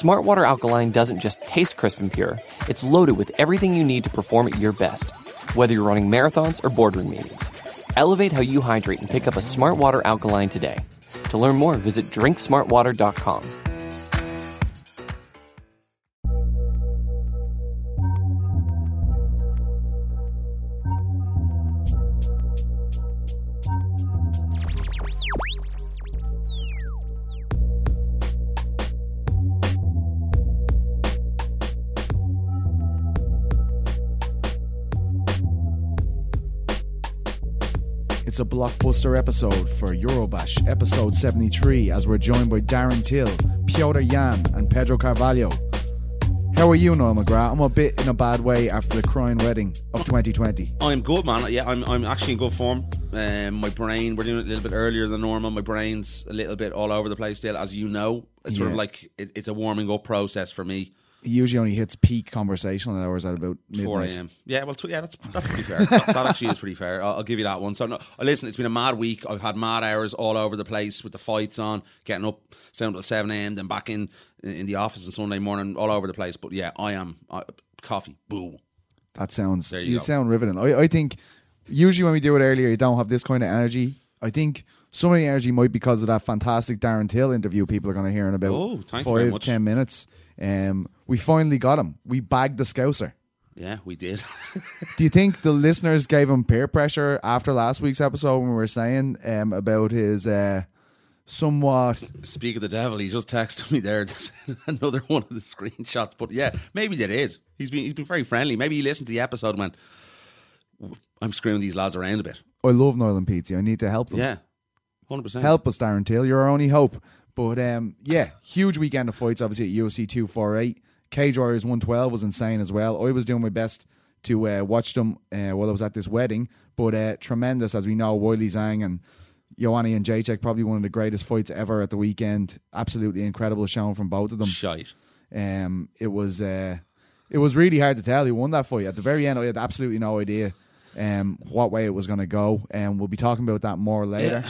Smartwater Alkaline doesn't just taste crisp and pure, it's loaded with everything you need to perform at your best, whether you're running marathons or boardroom meetings. Elevate how you hydrate and pick up a Smartwater Alkaline today. To learn more, visit drinksmartwater.com. It's a blockbuster episode for Eurobash, episode 73, as we're joined by Darren Till, Piotr Yan, and Pedro Carvalho. How are you, Noel McGrath? I'm a bit in a bad way after the crying wedding of 2020. I'm good, man. Yeah, I'm, I'm actually in good form. Um, my brain, we're doing it a little bit earlier than normal. My brain's a little bit all over the place still, as you know. It's sort of like it, it's a warming up process for me. He usually only hits peak conversational hours at about midnight. 4 a.m. Yeah, well, yeah, that's that's pretty fair. that, that actually is pretty fair. I'll, I'll give you that one. So, no, uh, listen, it's been a mad week. I've had mad hours all over the place with the fights on, getting up seven till seven a.m., then back in in the office on Sunday morning, all over the place. But yeah, I am uh, coffee. Boo. That sounds. There You, you sound riveting. I, I think usually when we do it earlier, you don't have this kind of energy. I think some of the energy might be because of that fantastic Darren Till interview people are going to hear in about Oh, five, ten minutes. Um, we finally got him. We bagged the Scouser. Yeah, we did. Do you think the listeners gave him peer pressure after last week's episode when we were saying um, about his uh, somewhat Speak of the devil, he just texted me there. Another one of the screenshots. But yeah, maybe they did. He's been he's been very friendly. Maybe he listened to the episode and went, I'm screwing these lads around a bit. I love Noel and Pizzi. I need to help them. Yeah, hundred percent. Help us, Darren Till. You're our only hope. But um, yeah, huge weekend of fights, obviously at UFC 248. Cage Warriors 112 was insane as well. I was doing my best to uh, watch them uh, while I was at this wedding, but uh, tremendous, as we know, Weili Zhang and Joanna Jędrzejczyk, probably one of the greatest fights ever at the weekend. Absolutely incredible showing from both of them. Shite. Um, it was uh, it was really hard to tell who won that fight. At the very end, I had absolutely no idea um, what way it was going to go, and we'll be talking about that more later.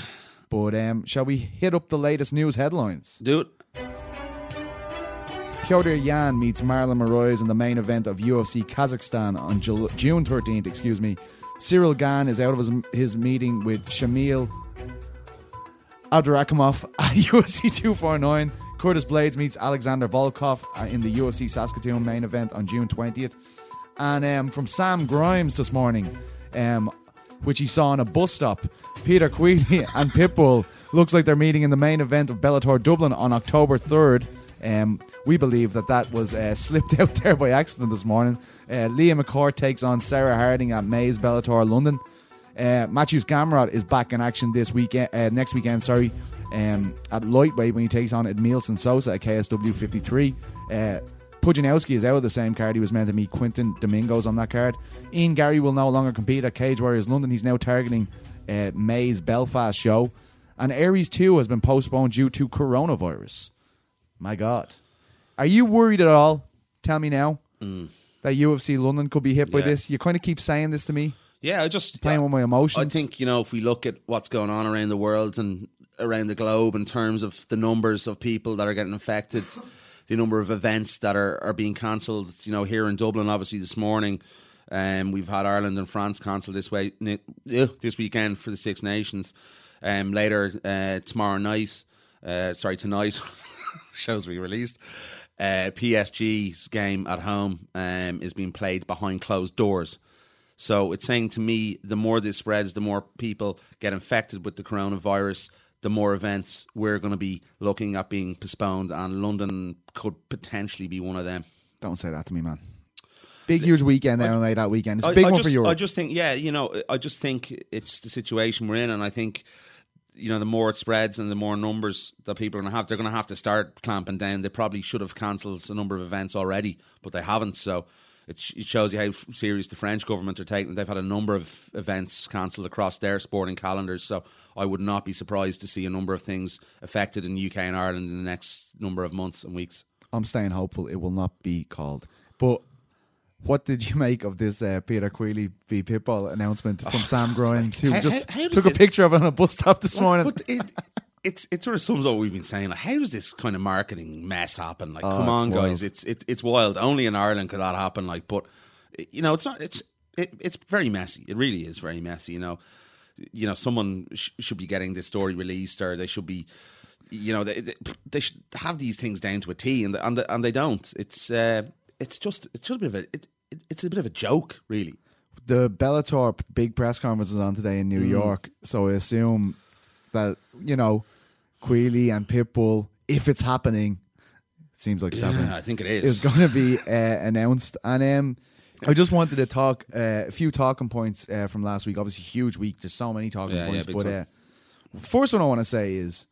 But um, shall we hit up the latest news headlines? Do it. Piotr Yan meets Marlon Moraes in the main event of UFC Kazakhstan on Jul- June 13th. Excuse me. Ciryl Gane is out of his, his meeting with Shamil Abdurakhimov at UFC 249. Curtis Blaydes meets Alexander Volkov uh, in the UFC Saskatoon main event on June 20th. And um, from Sam Grimes this morning, um, which he saw on a bus stop, Peter Queally and Pitbull looks like they're meeting in the main event of Bellator Dublin on October 3rd. Um, we believe that that was uh, slipped out there by accident this morning. Uh, Leah McCourt takes on Sarah Harding at Mays Bellator London. Uh, Mateusz Gamrot is back in action this weekend, uh, next weekend. Sorry, um, at lightweight when he takes on Edmilson Sosa at KSW 53. Pudzianowski is out of the same card. He was meant to meet Quinton Domingos on that card. Ian Garry will no longer compete at Cage Warriors London. He's now targeting uh, May's Belfast show. And Ares 2 has been postponed due to coronavirus. My God. Are you worried at all? Tell me now. That UFC London could be hit by this. You kind of keep saying this to me, Yeah, I just playing with my emotions. I think you know if we look at what's going on around the world and around the globe in terms of the numbers of people that are getting affected, the number of events that are, are being cancelled. You know, here in Dublin, obviously this morning, um, we've had Ireland and France cancelled this way this weekend for the Six Nations. Um, later uh, tomorrow night, uh, sorry tonight, shows we released. Uh, PSG's game at home um, is being played behind closed doors. So it's saying to me, the more this spreads, the more people get infected with the coronavirus, the more events we're going to be looking at being postponed, and London could potentially be one of them. Don't say that to me, man. Big, huge weekend MMA that weekend. It's a big I one just, for Europe. I just think, yeah, you know, I just think it's the situation we're in, and I think, you know, the more it spreads and the more numbers that people are going to have, they're going to have to start clamping down. They probably should have cancelled a number of events already, but they haven't. So it, sh- it shows you how f- serious the French government are taking. They've had a number of events cancelled across their sporting calendars, so I would not be surprised to see a number of things affected in UK and Ireland in the next number of months and weeks. I'm staying hopeful it will not be called. But what did you make of this uh, Peter Queally v Pitbull announcement from Sam Grimes, who how- just how- how took a it- picture of it on a bus stop this morning? But it, it's it sort of sums up what we've been saying. Like, how does this kind of marketing mess happen? Like, come on, wild. guys, it's it's it's wild. Only in Ireland could that happen. Like, but you know, it's not. It's it, it's very messy. It really is very messy. You know, you know, someone sh- should be getting this story released, or they should be. You know, they, they, they should have these things down to a T, and and, and they don't. It's uh, it's just it's just a bit of a it, it, it's a bit of a joke, really. the Bellator big press conference is on today in New Mm. York, so I assume that you know Queally and Pitbull, if it's happening, seems like it's happening. I think it is. is going to be uh, announced. And um, I just wanted to talk uh, a few talking points uh, from last week. Obviously, huge week. There's so many talking Yeah, yeah, points. big but uh, first one I want to say is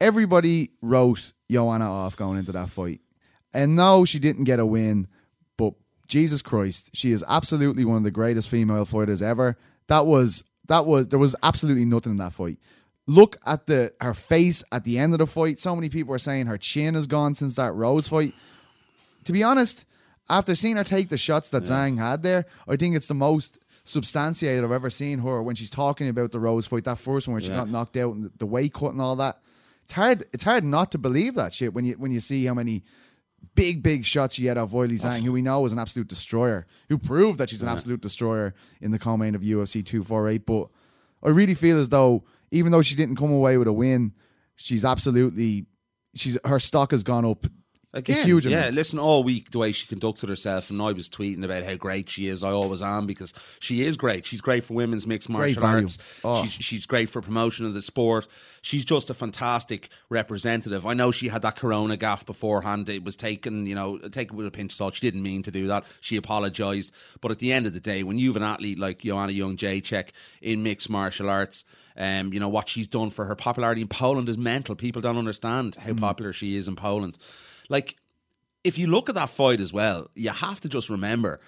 everybody wrote Joanna off going into that fight. And no, she didn't get a win, but Jesus Christ, she is absolutely one of the greatest female fighters ever. That was that was there was absolutely nothing in that fight. Look at the her face at the end of the fight. So many people are saying her chin is gone since that Rose fight. To be honest, after seeing her take the shots that Zhang had there, I think it's the most substantiated I've ever seen her when she's talking about the Rose fight, that first one where she Yeah. got knocked out and the, weight cut and all that. It's hard. It's hard not to believe that shit when you when you see how many big big shots she had off Weili Zhang, who we know is an absolute destroyer, who proved that she's an absolute destroyer in the co-main of UFC two four eight. But I really feel as though even though she didn't come away with a win, she's absolutely she's her stock has gone up Again, a huge yeah. amount. Listen, all week the way she conducted herself, and I was tweeting about how great she is. I always am because she is great. She's great for women's mixed martial value. arts. Oh. She's, she's great for promotion of the sport. She's just a fantastic representative. I know she had that Corona gaff beforehand. It was taken, you know, taken with a pinch of salt. She didn't mean to do that. She apologized. But at the end of the day, when you have an athlete like Joanna Jędrzejczyk in mixed martial arts. Um, you know what she's done for her popularity in Poland is mental. People don't understand how popular she is in Poland. Like if you look at that fight as well, you have to just remember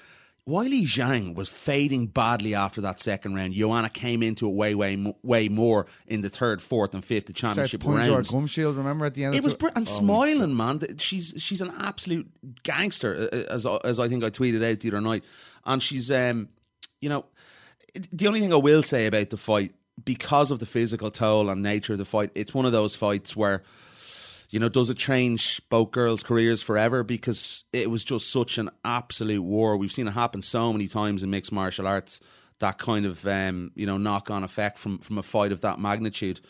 Weili Zhang was fading badly after that second round. Joanna came into it way, way, way more in the third, fourth, and fifth starts championship pointing to her rounds. gum shield. Remember at the end, It of was the- br- and Oh, smiling, man. She's she's an absolute gangster, uh, as as I think I tweeted out the other night. And she's, um, you know, the only thing I will say about the fight, because of the physical toll and nature of the fight, it's one of those fights where, you know, does it change both girls' careers forever? Because it was just such an absolute war. We've seen it happen so many times in mixed martial arts. That kind of, um, you know, knock on effect from from a fight of that magnitude.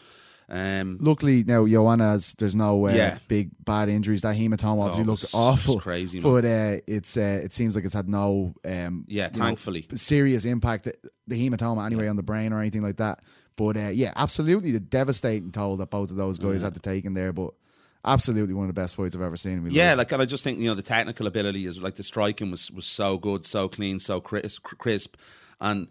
Um, Luckily now Joanna's there's no uh, Yeah. big bad injuries. That hematoma obviously Oh, looked awful, crazy, man. But uh, it's uh, it seems like it's had no um, Yeah, you know, thankfully. serious impact the hematoma anyway on the brain or anything like that. But uh, yeah, absolutely the devastating toll that both of those guys had to take in there. But absolutely one of the best fights I've ever seen. Yeah, life. like and I just think you know the technical ability is like the striking was was so good, so clean, so crisp, crisp, and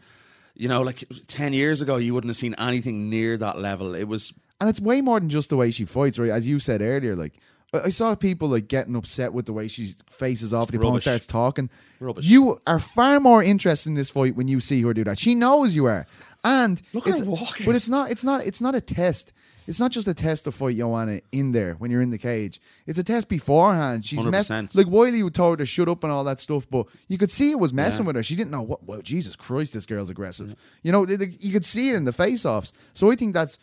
you know like ten years ago you wouldn't have seen anything near that level. It was And it's way more than just the way she fights, right? As you said earlier, like I saw people like getting upset with the way she faces off the opponent starts talking. Rubbish. You are far more interested in this fight when you see her do that. She knows you are, and Look at her walking. But it's not. It's not. It's not a test. It's not just a test to fight Joanna in there when you're in the cage. It's a test beforehand. She's messed 100%. like Weili would told her to shut up and all that stuff, but you could see it was messing with her. She didn't know what. Well, Jesus Christ, this girl's aggressive. You know, the- the- you could see it in the face-offs. So I think that's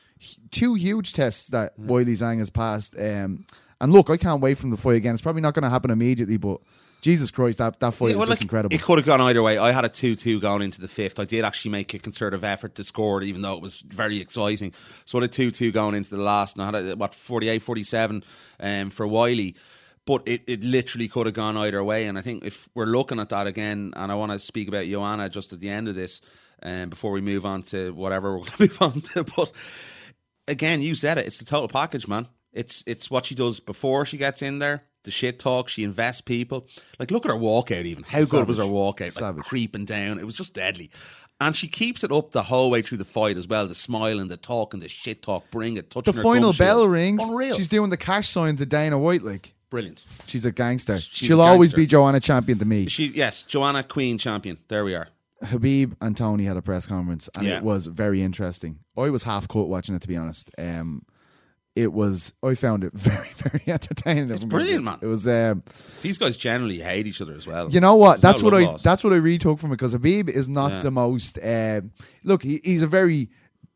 two huge tests that Weili Zhang has passed. Um, and look, I can't wait for to fight again. It's probably not going to happen immediately, but Jesus Christ, that that fight Yeah, was well, just like, incredible. It could have gone either way. I had a 2 2 going into the fifth. I did actually make a concerted effort to score it, even though it was very exciting. So I had a 2 2 going into the last, and I had a, what, 48 47 um, for Weili. But it, it literally could have gone either way. And I think if we're looking at that again, and I want to speak about Joanna just at the end of this, um, before we move on to whatever we're going to move on to. But again, you said it. It's the total package, man. It's it's what she does before she gets in there. The shit talk. She invests people. Like look at her walkout. Even how good was her Savage. walkout? Like creeping down. It was just deadly. And she keeps it up the whole way through the fight as well. The smile and the talk and the shit talk. Bring it. the Touching her final bell rings. Unreal. She's doing the cash sign to Dana White, like Brilliant. She's a gangster. She's She'll a always be Joanna champion to me. She yes, Joanna Queen champion. There we are. Khabib and Tony had a press conference, and Yeah. it was very interesting. I was half cut watching it, to be honest. Um, it was. I found it very, very entertaining. It's brilliant, man. It was. Um, These guys generally hate each other as well. you know what? There's no That's what I. lost. That's what I retook from it because Khabib is not Yeah. the most. Uh, look, he, he's a very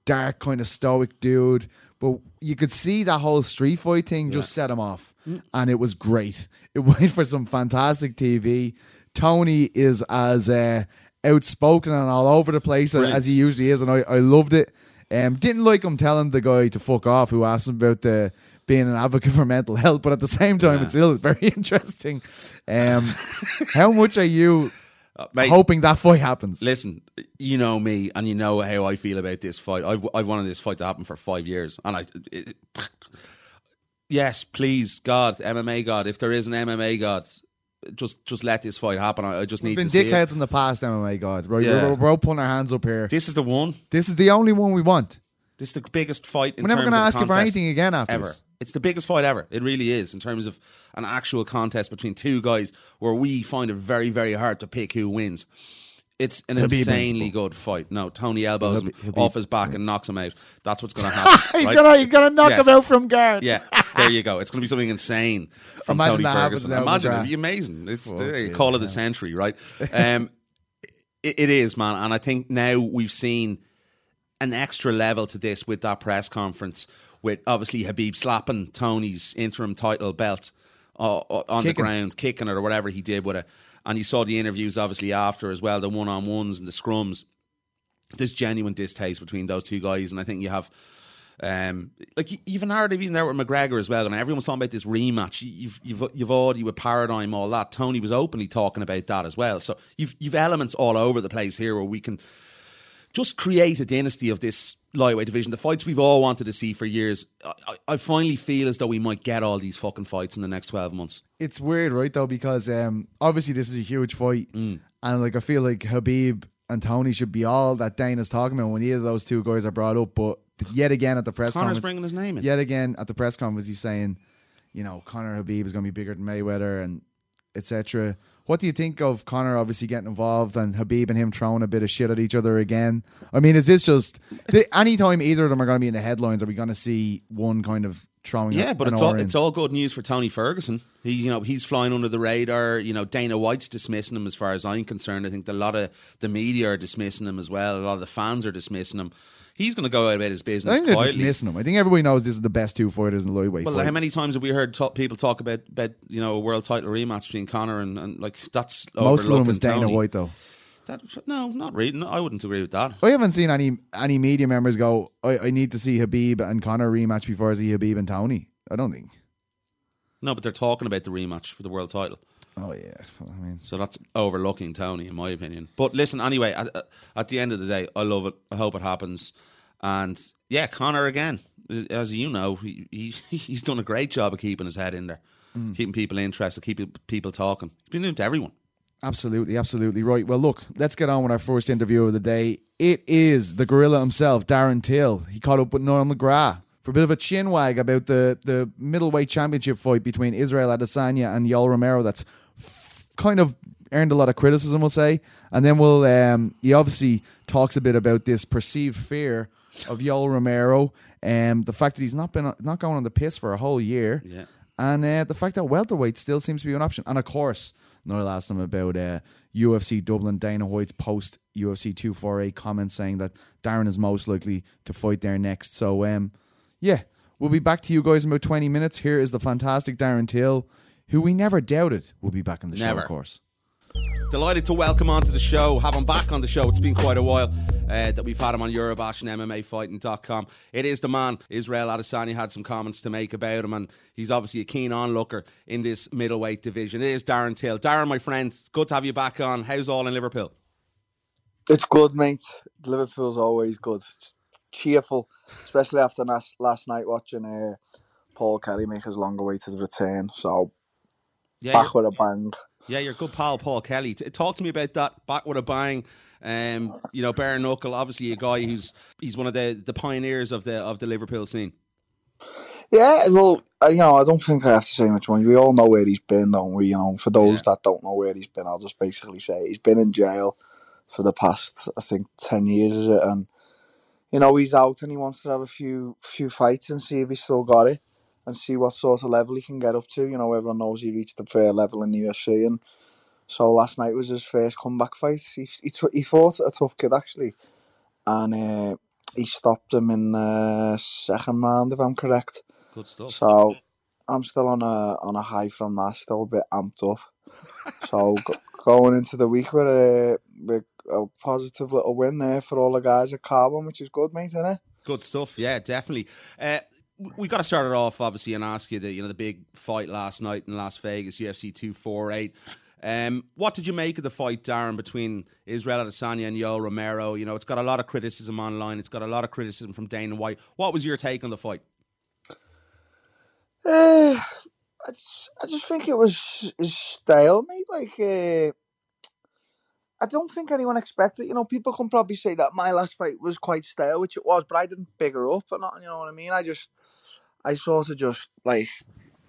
dark kind of stoic dude, but you could see that whole street fight thing just set him off, Mm. and it was great. It went for some fantastic TV. Tony is as uh, outspoken and all over the place as, as he usually is, and I, I loved it. Um, didn't like him telling the guy to fuck off who asked him about the being an advocate for mental health, but at the same time, Yeah. it's still very interesting. Um, how much are you Uh, mate, hoping that fight happens? Listen, you know me, and you know how I feel about this fight. I've I've wanted this fight to happen for five years, and I. It, yes, please, God, MMA God, if there is an MMA God, just just let this fight happen. I, I just need We've been to see it. dickheads in the past, MMA God. Right? Yeah. We're, we're all putting our hands up here. This is the one. This is the only one we want. This is the biggest fight. In We're never going to ask you for anything again after ever. this. It's the biggest fight ever. It really is in terms of an actual contest between two guys where we find it very, very hard to pick who wins. It's an wins, insanely good fight. No, Tony elbows him Khabib- Khabib off his back and knocks him out. That's what's going to happen. he's right? gonna he's gonna knock Yes. him out from guard. Yeah, there you go. It's going to be something insane from Imagine Tony that happens Ferguson. now, Imagine it'd be amazing. It's the call of the century, right? Um, it, it is, man, and I think now we've seen an extra level to this with that press conference, with obviously Khabib slapping Tony's interim title belt uh, uh, on Kicking. the ground, kicking it or whatever he did with it, and you saw the interviews obviously after as well, the one on ones and the scrums. There's genuine distaste between those two guys, and I think you have. Um, like you- you've a narrative even there with McGregor as well, and everyone's talking about this rematch. You- You've you've you've already with paradigm all that. Tony was openly talking about that as well. So you've you've elements all over the place here where we can just create a dynasty of this lightweight division. The fights we've all wanted to see for years. I, I, finally feel as though we might get all these fucking fights in the next twelve months. It's weird, right? Though, because um, obviously this is a huge fight, Mm. and like I feel like Khabib and Tony should be all that Dana's talking about when either of those two guys are brought up. But yet again at the press Conor's conference, bringing his name in. Yet again at the press conference, he's saying, you know, Conor Khabib is going to be bigger than Mayweather and etc. What do you think of Conor obviously getting involved and Khabib and him throwing a bit of shit at each other again? I mean, is this just anytime either of them are going to be in the headlines? Are we going to see one kind of throwing? Yeah, but it's all in? it's all good news for Tony Ferguson. He you know he's flying under the radar. You know Dana White's dismissing him as far as I'm concerned. I think a lot of the media are dismissing him as well. A lot of the fans are dismissing him. He's going to go out about his business I think they're quietly. dismissing him. I think everybody knows this is the best two fighters in the lightweight Well, fight. how many times have we heard people talk about, about you know a world title rematch between Conor and, and like that's Most of them was Dana Tony. White though. That, no, not really. No, I wouldn't agree with that. I haven't seen any any media members go. I, I need to see Khabib and Conor rematch before I see Khabib and Tony. I don't think. No, but they're talking about the rematch for the world title. Oh yeah, Well, I mean, So that's overlooking Tony, in my opinion. But listen, anyway, at, at the end of the day, I love it. I hope it happens. And yeah, Conor again, as you know, he, he he's done a great job of keeping his head in there, mm. keeping people interested, keeping people talking. He's been doing to everyone. absolutely, absolutely right. Well, look, let's get on with our first interview of the day. It is the gorilla himself, Darren Till. He caught up with Noel McGrath for a bit of a chin wag about the the middleweight championship fight between Israel Adesanya and Yoel Romero. That's kind of earned a lot of criticism, we'll say. And then we'll um, he obviously talks a bit about this perceived fear of Yoel Romero, and the fact that he's not been not going on the piss for a whole year, Yeah. and uh, the fact that welterweight still seems to be an option. And of course, Noel asked him about uh, UFC Dublin Dana White's post UFC two four eight comment saying that Darren is most likely to fight there next. So um, yeah, we'll be back to you guys in about twenty minutes. Here is the fantastic Darren Till, who we never doubted will be back on the show, of course. Delighted to welcome onto the show, have him back on the show. It's been quite a while uh, that we've had him on Eurobash and MMAfighting.com. It is the man, Israel Adesanya, had some comments to make about him, and he's obviously a keen onlooker in this middleweight division. It is Darren Till. Darren, my friend, good to have you back on. How's all in Liverpool? It's good, mate. Liverpool's always good. It's cheerful, especially after last, last night watching uh, Paul Kelly make his long way to the return. So Yeah, back with a bang. yeah, your good pal Paul Kelly. Talk to me about that. Back with a bang. Um, you know, bare knuckle. Obviously, a guy who's he's one of the, the pioneers of the of the Liverpool scene. Yeah, well, uh, you know, I don't think I have to say much more. We all know where he's been, don't we? You know, for those Yeah. that don't know where he's been, I'll just basically say he's been in jail for the past, I think, ten years, is it? And you know, he's out and he wants to have a few few fights and see if he's still got it and see what sort of level he can get up to. You know, everyone knows he reached a fair level in the UFC, and so last night was his first comeback fight. He he, t- he fought a tough kid actually, and uh, he stopped him in the second round, if I'm correct. Good stuff. So I'm still on a on a high from that, still a bit amped up. So go, going into the week with a with a positive little win there for all the guys at Kaobon, which is good, mate, isn't it? Good stuff. Yeah, definitely. Uh, we got to start it off obviously and ask you the you know the big fight last night in Las Vegas, UFC two four eight. Um, what did you make of the fight, Darren, between Israel Adesanya and Yoel Romero? You know, it's got a lot of criticism online. It's got a lot of criticism from Dana White. What was your take on the fight? Uh, I just, I just think it was is stale, mate. Like, uh, I don't think anyone expected. You know, people can probably say that my last fight was quite stale, which it was, but I didn't her up or nothing. You know what I mean? I just, I sort of just like,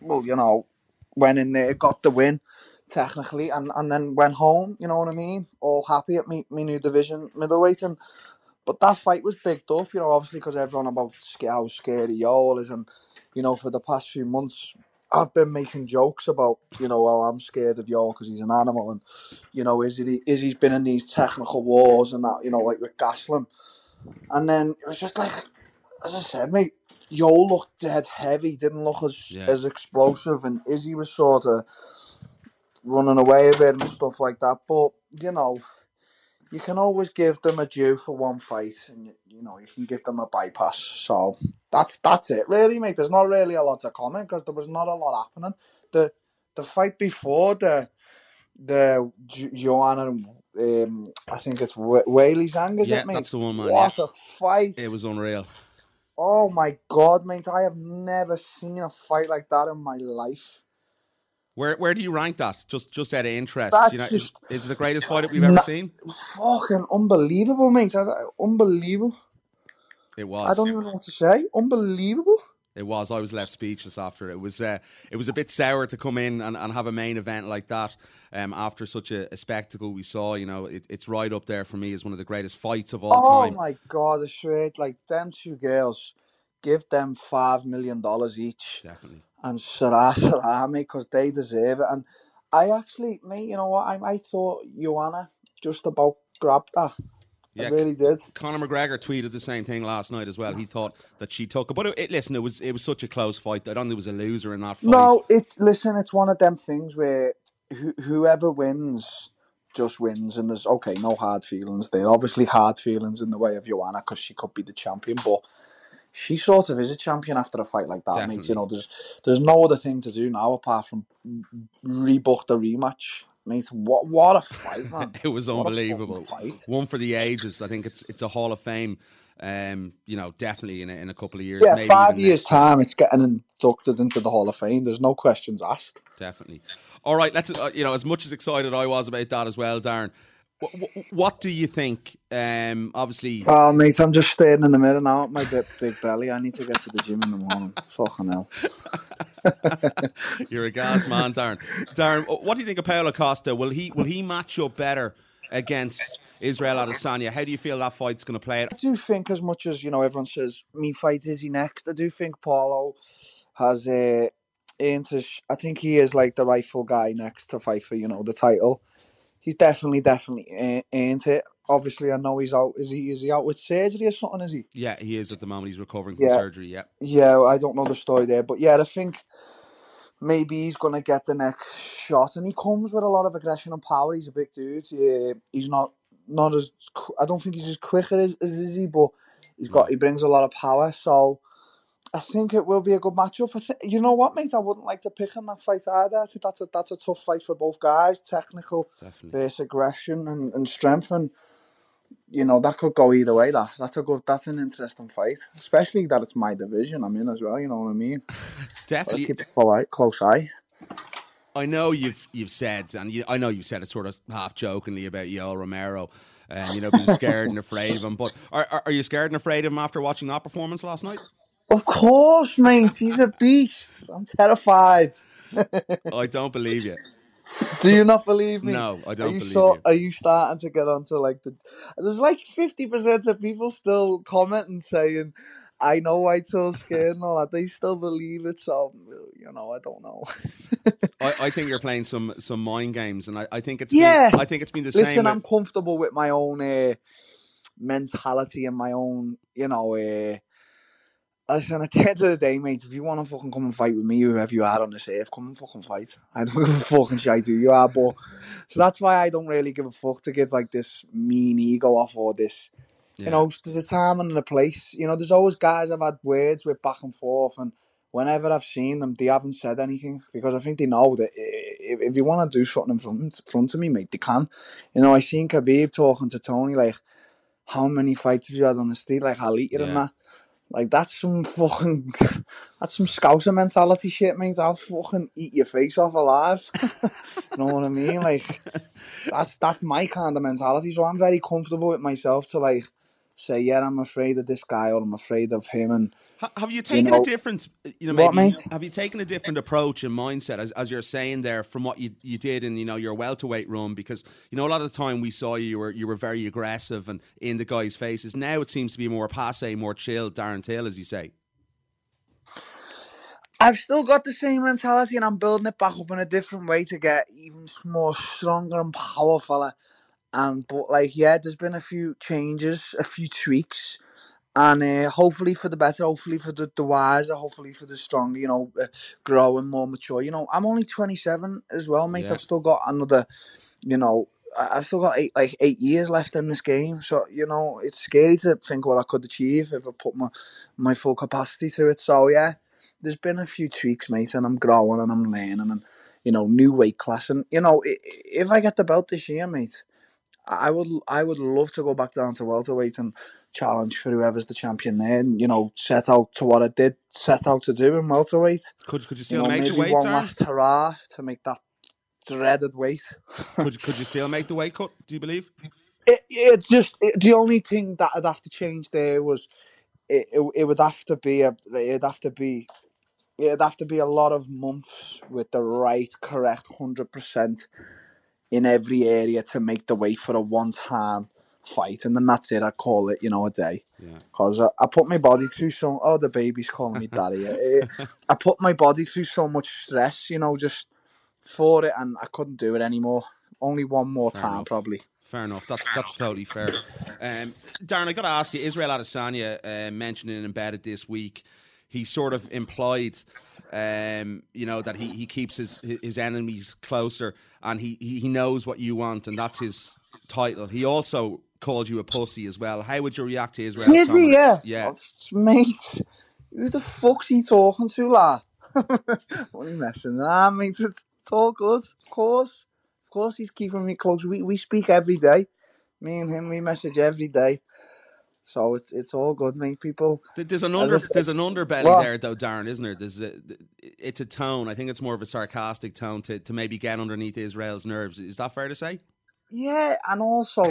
well, you know, went in there, got the win, technically, and and then went home. You know what I mean? All happy at me, me new division middleweight, and but that fight was bigged up. You know, obviously because everyone about how scary Yoel is, and you know, for the past few months, I've been making jokes about, you know, well, I'm scared of Yoel because he's an animal, and you know, is he is he's been in these technical wars and that, you know, like with Gastelum, and then it was just like, as I said, mate, Yoel looked dead heavy, didn't look as Yeah. as explosive, and Izzy was sort of running away a bit and stuff like that. But you know, you can always give them a due for one fight, and you, know you can give them a bypass. So that's that's it, really, mate. There's not really a lot to comment because there was not a lot happening. The the fight before the the Joanna, um, I think it's Wh- Weili Zhang, is yeah, it, mate? that's the one, man. What yeah. a fight! It was unreal. Oh my god, mate! I have never seen a fight like that in my life. Where where do you rank that? Just just out of interest, you know, just- is, is it the greatest fight that we've ever seen? Fucking unbelievable, mate! Unbelievable. It was. I don't even know what to say. Unbelievable. It was. I was left speechless after it. Was uh, it was a bit sour to come in and, and have a main event like that um, after such a, a spectacle we saw. You know, it, it's right up there for me as one of the greatest fights of all oh time. Oh my god, it's straight like them two girls. Give them five million dollars each, Definitely. and Sarah Sarah, mate, because they deserve it. And I actually, mate, you know what? I I thought Joanna just about grabbed that. Yeah, I really did. Conor McGregor tweeted the same thing last night as well. He thought that she took it, but it, it, listen, it was it was such a close fight. I don't think there was a loser in that fight. No, it's listen. It's one of them things where who, whoever wins just wins, and there's okay, no hard feelings there. Obviously, hard feelings in the way of Joanna because she could be the champion, but she sort of is a champion after a fight like that, mate. You know, there's there's no other thing to do now apart from rebook the rematch, mate. What what a fight, man! it was What unbelievable. One for the ages. I think it's it's a Hall of Fame. Um, you know, definitely in a, in a couple of years. Yeah, maybe five years next time, it's getting inducted into the Hall of Fame. There's no questions asked. Definitely. All right, let's. Uh, you know, as much as excited I was about that as well, Darren. What, what do you think? Um, obviously, Oh, mate, I'm just staring in the mirror now at my big, big belly. I need to get to the gym in the morning. Fucking hell. you're a gas man, Darren. Darren, what do you think of Paulo Costa? Will he will he match up better against Israel Adesanya? How do you feel that fight's going to play it? I do think, as much as, you know, everyone says, me fight is he next, I do think Paulo has uh, earned I think he is like the rightful guy next to fight for, you know, the title. He's definitely, definitely earned it. Obviously, I know he's out. Is he? Is he out with surgery or something? Is he? Yeah, he is at the moment. He's recovering from Yeah. surgery. Yeah, Yeah, I don't know the story there, but yeah, I think maybe he's gonna get the next shot, and he comes with a lot of aggression and power. He's a big dude. Yeah, he's not not as I don't think he's as quick as, as Izzy, but he's got he brings a lot of power. So I think it will be a good matchup. I think you know what, mate. I wouldn't like to pick on that fight either. I think that's a that's a tough fight for both guys. Technical definitely. versus aggression and, and strength and. You know that could go either way. That that's a good. That's an interesting fight, especially that it's my division I'm in as well. You know what I mean? Definitely. keep a close eye. I know you've you've said, and you, I know you've said it sort of half jokingly about Yoel Romero, um, you know, being scared and afraid of him. But are are you scared and afraid of him after watching that performance last night? Of course, mate. He's a beast. I'm terrified. I don't believe you. Do you not believe me? No, I don't you believe so, you. Are you starting to get onto like the? There's like fifty percent of people still commenting saying, "I know White Soul's scared and all that." They still believe it, so you know, I don't know. I, I think you're playing some some mind games, and I, I think it's Yeah. Been, I think it's been the same. Listen, I'm comfortable with my own uh, mentality and my own, you know. Uh, listen, at the end of the day, mate, if you want to fucking come and fight with me, whoever you are on the earth, come and fucking fight. I don't give a fucking shit who you are, but so that's why I don't really give a fuck to give like this mean ego off or this. Yeah. You know, there's a time and a place. You know, there's always guys I've had words with back and forth, and whenever I've seen them, they haven't said anything because I think they know that if, if you want to do something in front, front of me, mate, they can. You know, I seen Khabib talking to Tony like, "How many fights have you had on the street? Like, I'll eat you and that." Like that's some fucking, that's some scouser mentality shit, mate. I'll fucking eat your face off alive. you know what I mean? Like, that's that's my kind of mentality. So I'm very comfortable with myself to like say, yeah, I'm afraid of this guy or I'm afraid of him, and Ha- Have you taken know- a different, uh, you know, What, mate? have you taken a different approach and mindset as, as you're saying there from what you you did in you know your welterweight run? Because you know a lot of the time we saw you, you were you were very aggressive and in the guys' faces. Now it seems to be more passe, more chill, Darren Till, as you say. I've still got the same mentality, and I'm building it back up in a different way to get even more stronger and powerful. And but like, yeah, there's been a few changes, a few tweaks, and uh, hopefully for the better, hopefully for the, the wiser, hopefully for the stronger. You know, uh, growing more mature. You know, I'm only 27 as well, mate. Yeah. I've still got another, you know. I've still got eight, like eight years left in this game, so you know it's scary to think what I could achieve if I put my my full capacity to it. So yeah, there's been a few tweaks, mate, and I'm growing and I'm learning, and you know, new weight class, and you know, if I get the belt this year, mate, I would I would love to go back down to welterweight and challenge for whoever's the champion there, and you know, set out to what I did set out to do in welterweight. Could could you You still know, make maybe the weight, one last hurrah to make that dreaded weight. could could you still make the weight cut? Do you believe? it, it just it, the only thing that I'd have to change there was it, it, it would have to be a it'd have to be it'd have to be a lot of months with the right correct hundred percent in every area to make the way for a one time fight and then that's it I call it you know a day Yeah. because I, I put my body through so oh the baby's calling me daddy Eh, I put my body through so much stress you know just for it and I couldn't do it anymore only one more Fair time enough. probably Fair enough. That's that's totally fair. Um, Darren, I got to ask you. Israel Adesanya uh, mentioned in embedded this week. He sort of implied, um, you know, that he, he keeps his his enemies closer, and he, he knows what you want, and that's his title. He also called you a pussy as well. How would you react to Israel? Did he? Yeah. yeah. Oh, mate, who the fuck's he talking to, lad? what are you messing? Ah, mate, it's, it's all good. Of course. Of course he's keeping me close. We we speak every day. Me and him, we message every day. So it's it's all good, mate. People. There's an under said- there's an underbelly What? there though, Darren, isn't there? There's a, it's a tone. I think it's more of a sarcastic tone to, to maybe get underneath Israel's nerves. Is that fair to say? Yeah, and also,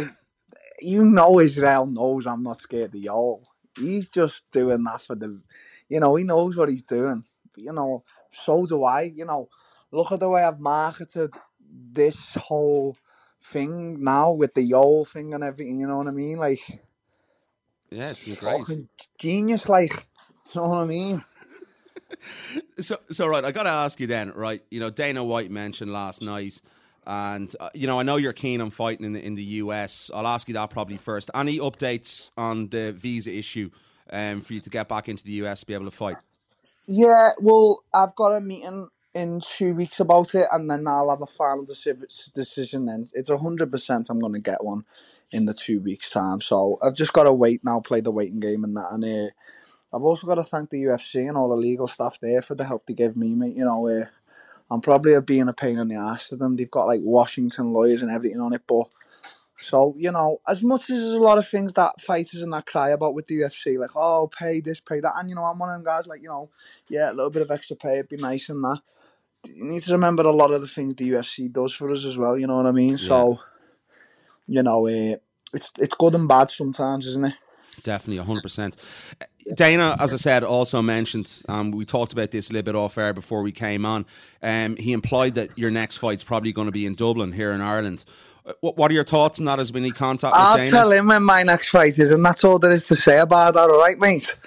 you know, Israel knows I'm not scared of Yoel. He's just doing that for the, you know, he knows what he's doing. You know, so do I. You know, look at the way I've marketed this whole thing now with the Yoel thing and everything. You know what I mean? Like, Yeah, it's been great. fucking genius. Like, you know what I mean? So, so right, I got to ask you then, right? You know, Dana White mentioned last night, and uh, you know, I know you're keen on fighting in the in the US. I'll ask you that probably first. Any updates on the visa issue um, for you to get back into the US to be able to fight? Yeah, well, I've got a meeting in two weeks about it, and then I'll have a final deci- decision. Then it's hundred percent I'm going to get one in the two weeks' time. So I've just got to wait now, play the waiting game and that. And uh, I've also got to thank the UFC and all the legal staff there for the help they give me, mate. You know, uh, I'm probably being a pain in the ass to them. They've got like Washington lawyers and everything on it, but. So, you know, as much as there's a lot of things that fighters and that cry about with the UFC, like, oh, pay this, pay that. And, you know, I'm one of them guys, like, you know, yeah, a little bit of extra pay would be nice and that. You need to remember a lot of the things the UFC does for us as well. You know what I mean? So, you know, uh, it's it's good and bad sometimes, isn't it? Definitely, hundred percent. Dana, as I said, also mentioned. Um, we talked about this a little bit off air before we came on. Um, he implied that your next fight's probably going to be in Dublin here in Ireland. Uh, What, what are your thoughts on that? Has been any contact with I'll Dana? tell him when my next fight is, and that's all there is to say about that. All right, mate.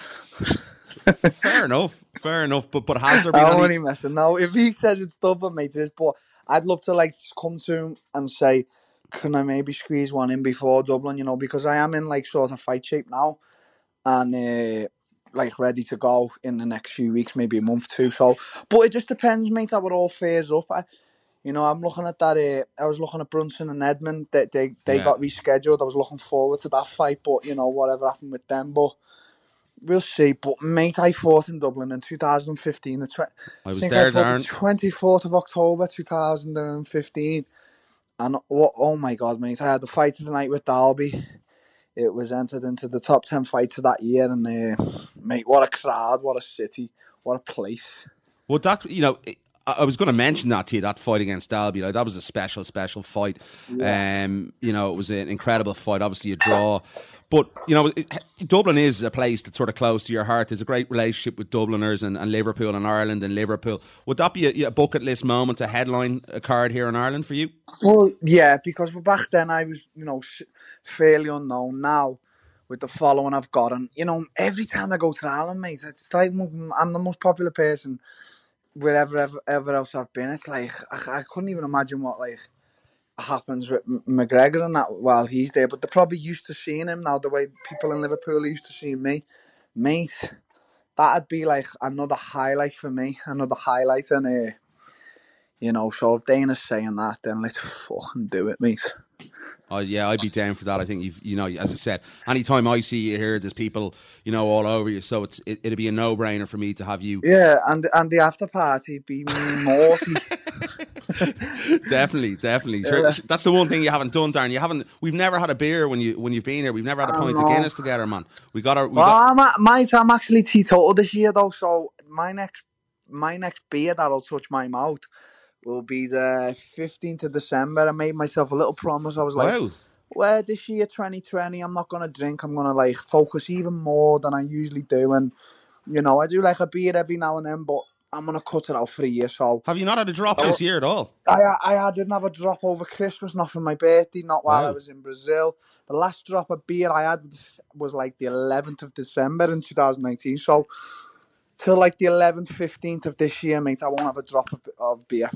Fair enough. Fair enough. But but has there been I'm any? only messing. No, if he says it's Dublin, mate, it is. But I'd love to like come to him and say, can I maybe squeeze one in before Dublin? You know, because I am in like sort of fight shape now, and uh, like ready to go in the next few weeks, maybe a month too. So, but it just depends, mate. How it all fares up. I, you know, I'm looking at that. Uh, I was looking at Brunson and Edmen. They they, they Yeah. got rescheduled. I was looking forward to that fight, but you know, whatever happened with them, but. We'll see, but mate, I fought in Dublin in 2015. The tw- I was think there, I fought Darren. the 24th of October 2015. And oh, oh my god, mate, I had the fight of the night with Dalby. It was entered into the top 10 fights of that year. And uh, mate, what a crowd, what a city, what a place. Well, that you know, I was going to mention that to you. That fight against Dalby, like, that was a special, special fight. Um, you know, it was an incredible fight. Obviously, a draw, but you know, it, Dublin is a place that's sort of close to your heart. There's a great relationship with Dubliners and, and Liverpool and Ireland and Liverpool. Would that be a, a bucket list moment to headline a card here in Ireland for you? Well, yeah, because back then I was, you know, fairly unknown. Now, with the following I've got, and you know, every time I go to Ireland, mate, it's like I'm the most popular person wherever ever, ever else I've been. It's like I, I couldn't even imagine what like happens with McGregor and that while he's there. But they're probably used to seeing him now, the way people in Liverpool used to seeing me, mate. That'd be like another highlight for me, another highlight, and uh, you know. So if Dana's saying that, then let's fucking do it, mate. Oh yeah, I'd be down for that. I think you've, you know, as I said, anytime I see you here, there's people, you know, all over you. So it's it, it'd be a no brainer for me to have you. Yeah, and and the after party be naughty. definitely, definitely. Sure, that's the one thing you haven't done, Darren. You haven't. We've never had a beer when you when you've been here. We've never had a pint of. Guinness together, man. We got our. We well, got, I'm, a- mate, I'm actually teetotal this year though, so my next my next beer that'll touch my mouth will be the 15th of December. I made myself a little promise. I was like, wow. well, this year 2020, I'm not gonna drink. I'm gonna like focus even more than I usually do, and you know, I do like a beer every now and then, but I'm gonna cut it out for a year. So Have you not had a drop Oh. this year at all? I I, I didn't have a drop over Christmas, not for my birthday, not while I was in Brazil. The last drop of beer I had was like the 11th of December in 2019. So till like the 11th, 15th of this year, mate, I won't have a drop of, of beer.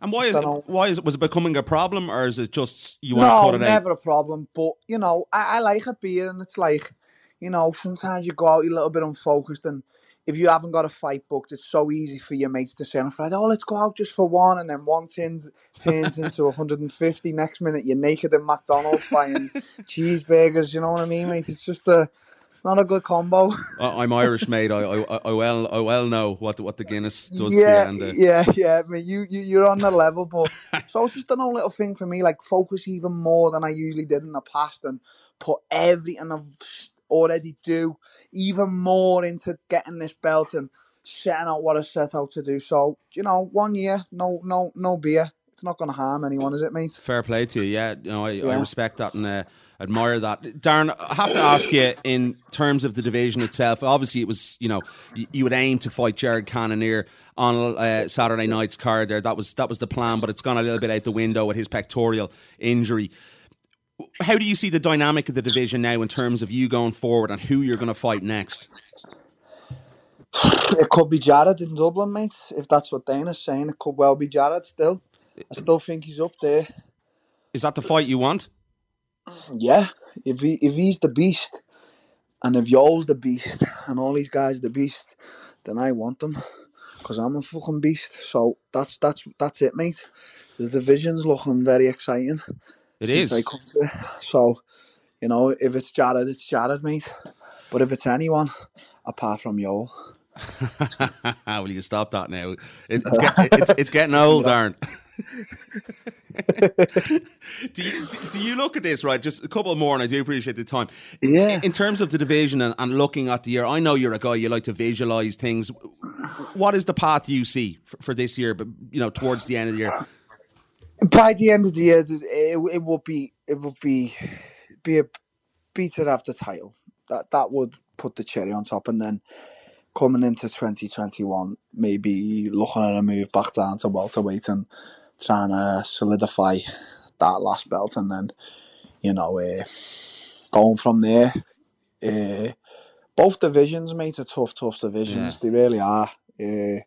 And why is it? Why is it? Was it becoming a problem, or is it just you want No, to cut it out? never a problem. But you know, I, I like a beer, and it's like, you know, sometimes you go out a little bit unfocused, and if you haven't got a fight booked, it's so easy for your mates to say on Friday, "Oh, let's go out just for one," and then one turns turns into 150. Next minute, you're naked in McDonald's buying cheeseburgers. You know what I mean, mate? It's just a, it's not a good combo. I- I'm Irish, mate. I, I I well I well know what the, what the Guinness does yeah. And, uh, yeah, yeah. I mean, you, you, you're on the level, but so it's just an own little thing for me. Like focus even more than I usually did in the past, and put everything I've already do even more into getting this belt and setting out what I set out to do. So you know, one year, no, no, no beer. It's not going to harm anyone, is it, mate? Fair play to you. Yeah, you know, I, I respect that and uh, admire that. Darren, I have to ask you in terms of the division itself. Obviously, it was you know you, you would aim to fight Jared Cannonier on uh, Saturday night's card. There, that was that was the plan, but it's gone a little bit out the window with his pectoral injury. How do you see the dynamic of the division now in terms of you going forward and who you're going to fight next? It could be Jared in Dublin, mate. If that's what Dana's saying, it could well be Jared still. I still think he's up there. Is that the fight you want? Yeah, if he if he's the beast, and if Yo's the beast, and all these guys the beast, then I want them, cause I'm a fucking beast. So that's that's that's it, mate. The division's looking very exciting. It is. I come to it. So, you know, if it's Jared, it's Jared, mate. But if it's anyone apart from Yo, Will you stop that now? It, it's, get, it's, it's getting old, Darren. Do you do you look at this right? Just a couple more, and I do appreciate the time. Yeah. In terms of the division and, and looking at the year, I know you're a guy you like to visualize things. What is the path you see for, for this year? But you know, towards the end of the year, by the end of the year, it, it would be it would be be a be to have title. that that would put the cherry on top, and then coming into 2021, maybe looking at a move back down to welterweight and trying to solidify that last belt, and then you know uh, going from there. Uh, both divisions, mate, are tough, tough divisions. They really are. Uh,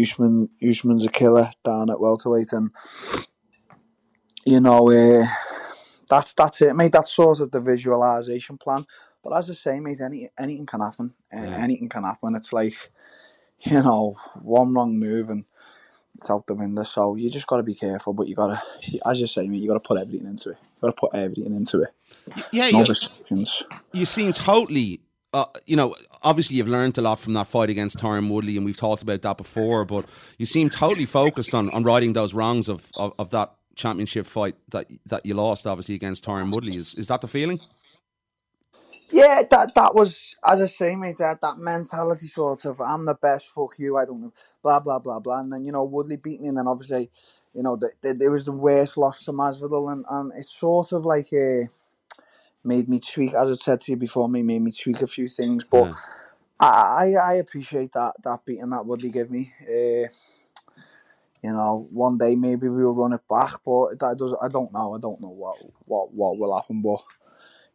Usman, Usman's a killer down at welterweight, and you know, uh, that's that's it, mate. That's sort of the visualization plan. But as I say, mate, any anything can happen. Uh, Yeah. Anything can happen. It's like, you know, one wrong move and out the window. So you just got to be careful. But you got to, as you say, mate, you got to put everything into it. You got to put everything into it. Yeah, No you, restrictions. you seem totally. Uh, you know, obviously you've learned a lot from that fight against Tyron Woodley, and we've talked about that before. But you seem totally focused on, on righting those wrongs of, of, of that championship fight that that you lost, obviously against Tyron Woodley. Is is that the feeling? Yeah, that that was as I say, mate. That that mentality sort of, I'm the best. Fuck you. I don't know. Blah blah blah blah. And then you know Woodley beat me, and then obviously, you know, the, the, it was the worst loss to Masvidal, and and it's sort of like uh, made me tweak. As I said to you before, me made me tweak a few things, but. Yeah. I, I I appreciate that that beating that Woodley gave me. Uh, you know, one day maybe we'll run it back, but that does I don't know. I don't know what what what will happen, but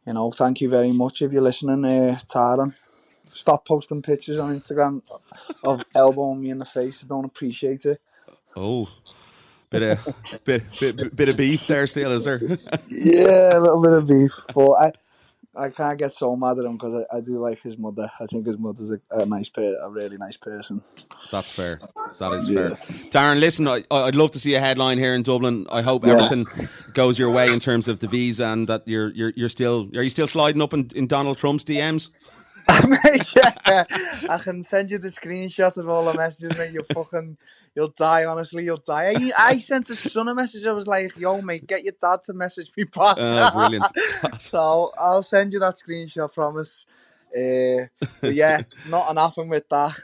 you know, thank you very much if you're listening, uh, Tyron. Stop posting pictures on Instagram of elbowing me in the face. I don't appreciate it. Oh, bit of bit, bit bit of beef there still, is there? Yeah, a little bit of beef, but I I can't get so mad at him because I, I do like his mother. I think his mother's a, a nice, per, a really nice person. That's fair. That is Yeah. fair. Darren, listen, I, I'd love to see a headline here in Dublin. I hope Yeah. everything goes your way in terms of the visa and that you're you're you're still are you still sliding up in, in Donald Trump's DMs? Yeah, I can send you the screenshot of all the messages, mate. You'll fucking, you'll die. Honestly, you'll die. I, I sent a son a message. I was like, "Yo, mate, get your dad to message me back." Oh, brilliant. so I'll send you that screenshot. Promise. Uh, yeah, not nothing with that.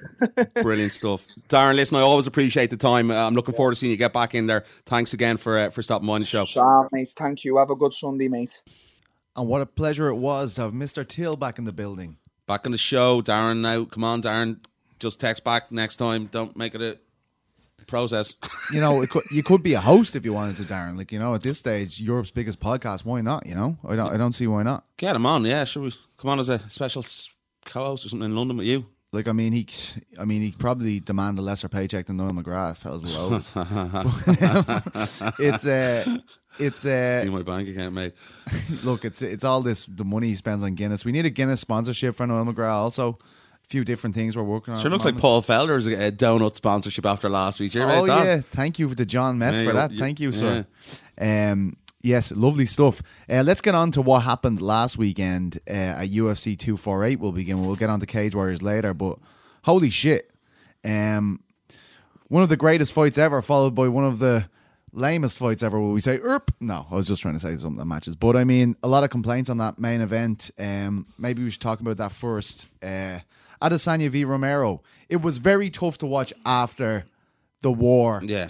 Brilliant stuff. Darren, listen, I always appreciate the time. Uh, I'm looking forward to seeing you get back in there. Thanks again for uh, for stopping by the show. Sam, mate, thank you. Have a good Sunday, mate. And what a pleasure it was to have Mr. Till back in the building. Back on the show, Darren. Now, come on, Darren. Just text back next time. Don't make it a process. You know, it could, you could be a host if you wanted to, Darren. Like you know, at this stage, Europe's biggest podcast. Why not? You know, I don't. I don't see why not. Get him on, yeah. Should we come on as a special co-host or something in London with you? Like I mean, he. I mean, he probably demand a lesser paycheck than Noel McGrath. Fellas low. it's uh, it's uh, See my bank account, mate. look, it's it's all this the money he spends on Guinness. We need a Guinness sponsorship for Noel McGrath. Also, a few different things we're working on. Sure looks like. Paul Felder's a, a donut sponsorship after last week. Oh yeah, thank you to John Metz Yeah, for that. you- Thank you, sir. Um, yes, lovely stuff. Uh, let's get on to what happened last weekend uh, at UFC 248. We'll begin. We'll get on to Cage Warriors later, but holy shit! Um, one of the greatest fights ever, followed by one of the lamest fights ever. Will we say "erp"? No, I was just trying to say something that matches. But I mean, a lot of complaints on that main event. Um, maybe we should talk about that first. Uh, Adesanya v Romero. It was very tough to watch after the war Yeah.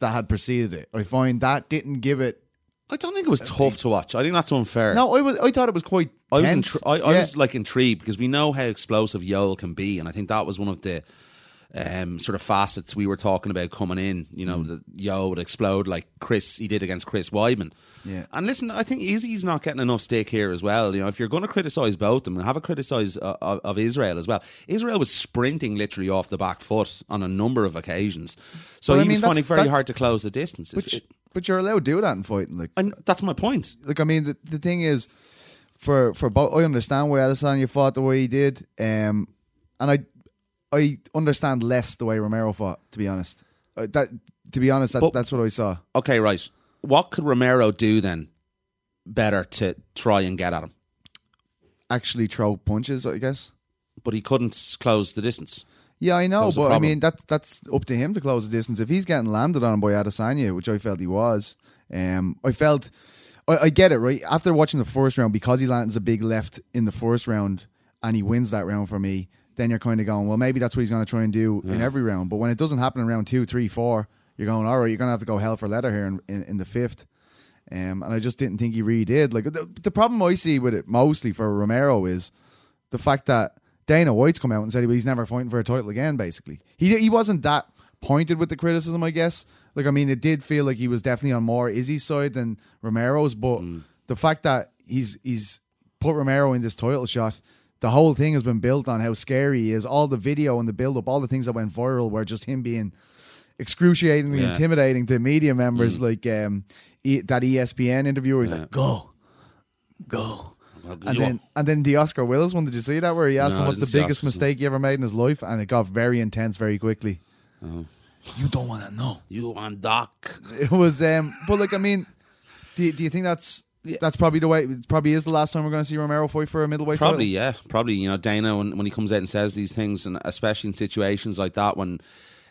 that had preceded it. I find that didn't give it. I don't think it was tough to watch. I think that's unfair. No, I was. I thought it was quite. I was, intri- I, I Yeah. was like intrigued because we know how explosive Yoel can be, and I think that was one of the um, sort of facets we were talking about coming in. You Mm. know, that Yo would explode like Chris he did against Chris Weidman. Yeah. and listen, I think Izzy's not getting enough stick here as well. You know, if you're going to criticize both of them, have a criticize uh, of, of Israel as well. Israel was sprinting literally off the back foot on a number of occasions, so I he mean, was finding it very hard to close the distance. It- but you're allowed to do that in fighting. Like, and that's my point. like I mean, the, the thing is, for for both, I understand why Adesanya fought the way he did, um, and I I understand less the way Romero fought. To be honest, uh, that to be honest, that, But- that's what I saw. Okay, right. What could Romero do then better to try and get at him? Actually, throw punches, I guess. But he couldn't close the distance. Yeah, I know, but I mean that that's up to him to close the distance. If he's getting landed on by Adesanya, which I felt he was, um, I felt I, I get it right after watching the first round because he lands a big left in the first round and he wins that round for me. Then you're kind of going, well, maybe that's what he's going to try and do in every round. But when it doesn't happen in round two, three, four, you're going, all right, you're going to have to go hell for leather here in, in, in the fifth. Um, and I just didn't think he really did. Like the, the problem I see with it mostly for Romero is the fact that Dana White's come out and said he's never fighting for a title again. Basically, he he wasn't that pointed with the criticism, I guess. Like I mean, it did feel like he was definitely on more Izzy's side than Romero's, but the fact that he's he's put Romero in this title shot. The whole thing has been built on how scary he is. All the video and the build up, all the things that went viral were just him being excruciatingly Yeah. intimidating to media members. Like um, e- that ESPN interviewer, he's Yeah. like, "Go, go," and then and then the Oscar Willis one. Did you see that where he asked No, him what's the biggest Oscar. mistake he ever made in his life, and it got very intense very quickly. Oh. You don't want to know. you on doc. It was, um, but like I mean, do do you think that's that's probably the way? It probably is the last time we're going to see Romero fight for a middleweight Probably, title? yeah. Probably, you know, Dana, when, when he comes out and says these things, and especially in situations like that when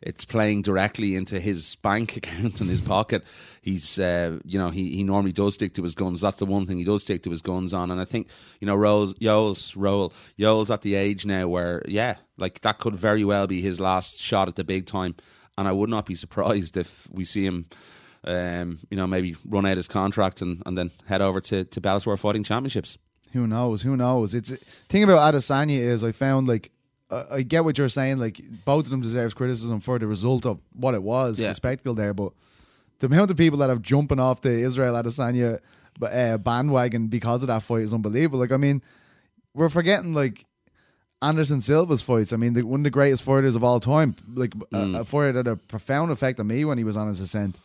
it's playing directly into his bank account and his pocket, he's, uh, you know, he, he normally does stick to his guns. That's the one thing he does stick to his guns on. And I think, you know, Rose, Yoel's, Roll, Yoel's at the age now where, yeah, like that could very well be his last shot at the big time. And I would not be surprised if we see him. Um, you know, maybe run out his contract and, and then head over to, to Bellator Fighting Championships. Who knows? Who knows? It's thing about Adesanya is I found like I get what you're saying. Like both of them deserves criticism for the result of what it was, Yeah. the spectacle there. But the amount of people that have jumping off the Israel Adesanya uh, bandwagon because of that fight is unbelievable. Like I mean, we're forgetting like Anderson Silva's fights. I mean, the, one of the greatest fighters of all time. Like a, a fighter that had a profound effect on me when he was on his ascent.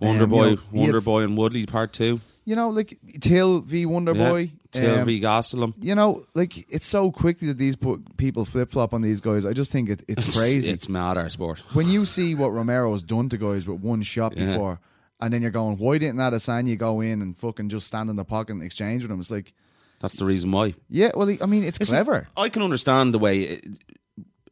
Wonder Um, Boy, you know, Wonder had- Boy, and Woodley Part Two. You know, like Till v Wonder Yeah. Boy. Till um, v Gastelum. you know, like it's so quickly that these people flip flop on these guys. I just think it, it's crazy. It's mad our sport. when you see what Romero has done to guys with one shot Yeah. before, and then you're going, why didn't Adesanya go in and fucking just stand in the pocket and exchange with him? It's like, That's the reason why. yeah, well, I mean, it's clever. I can understand the way. It,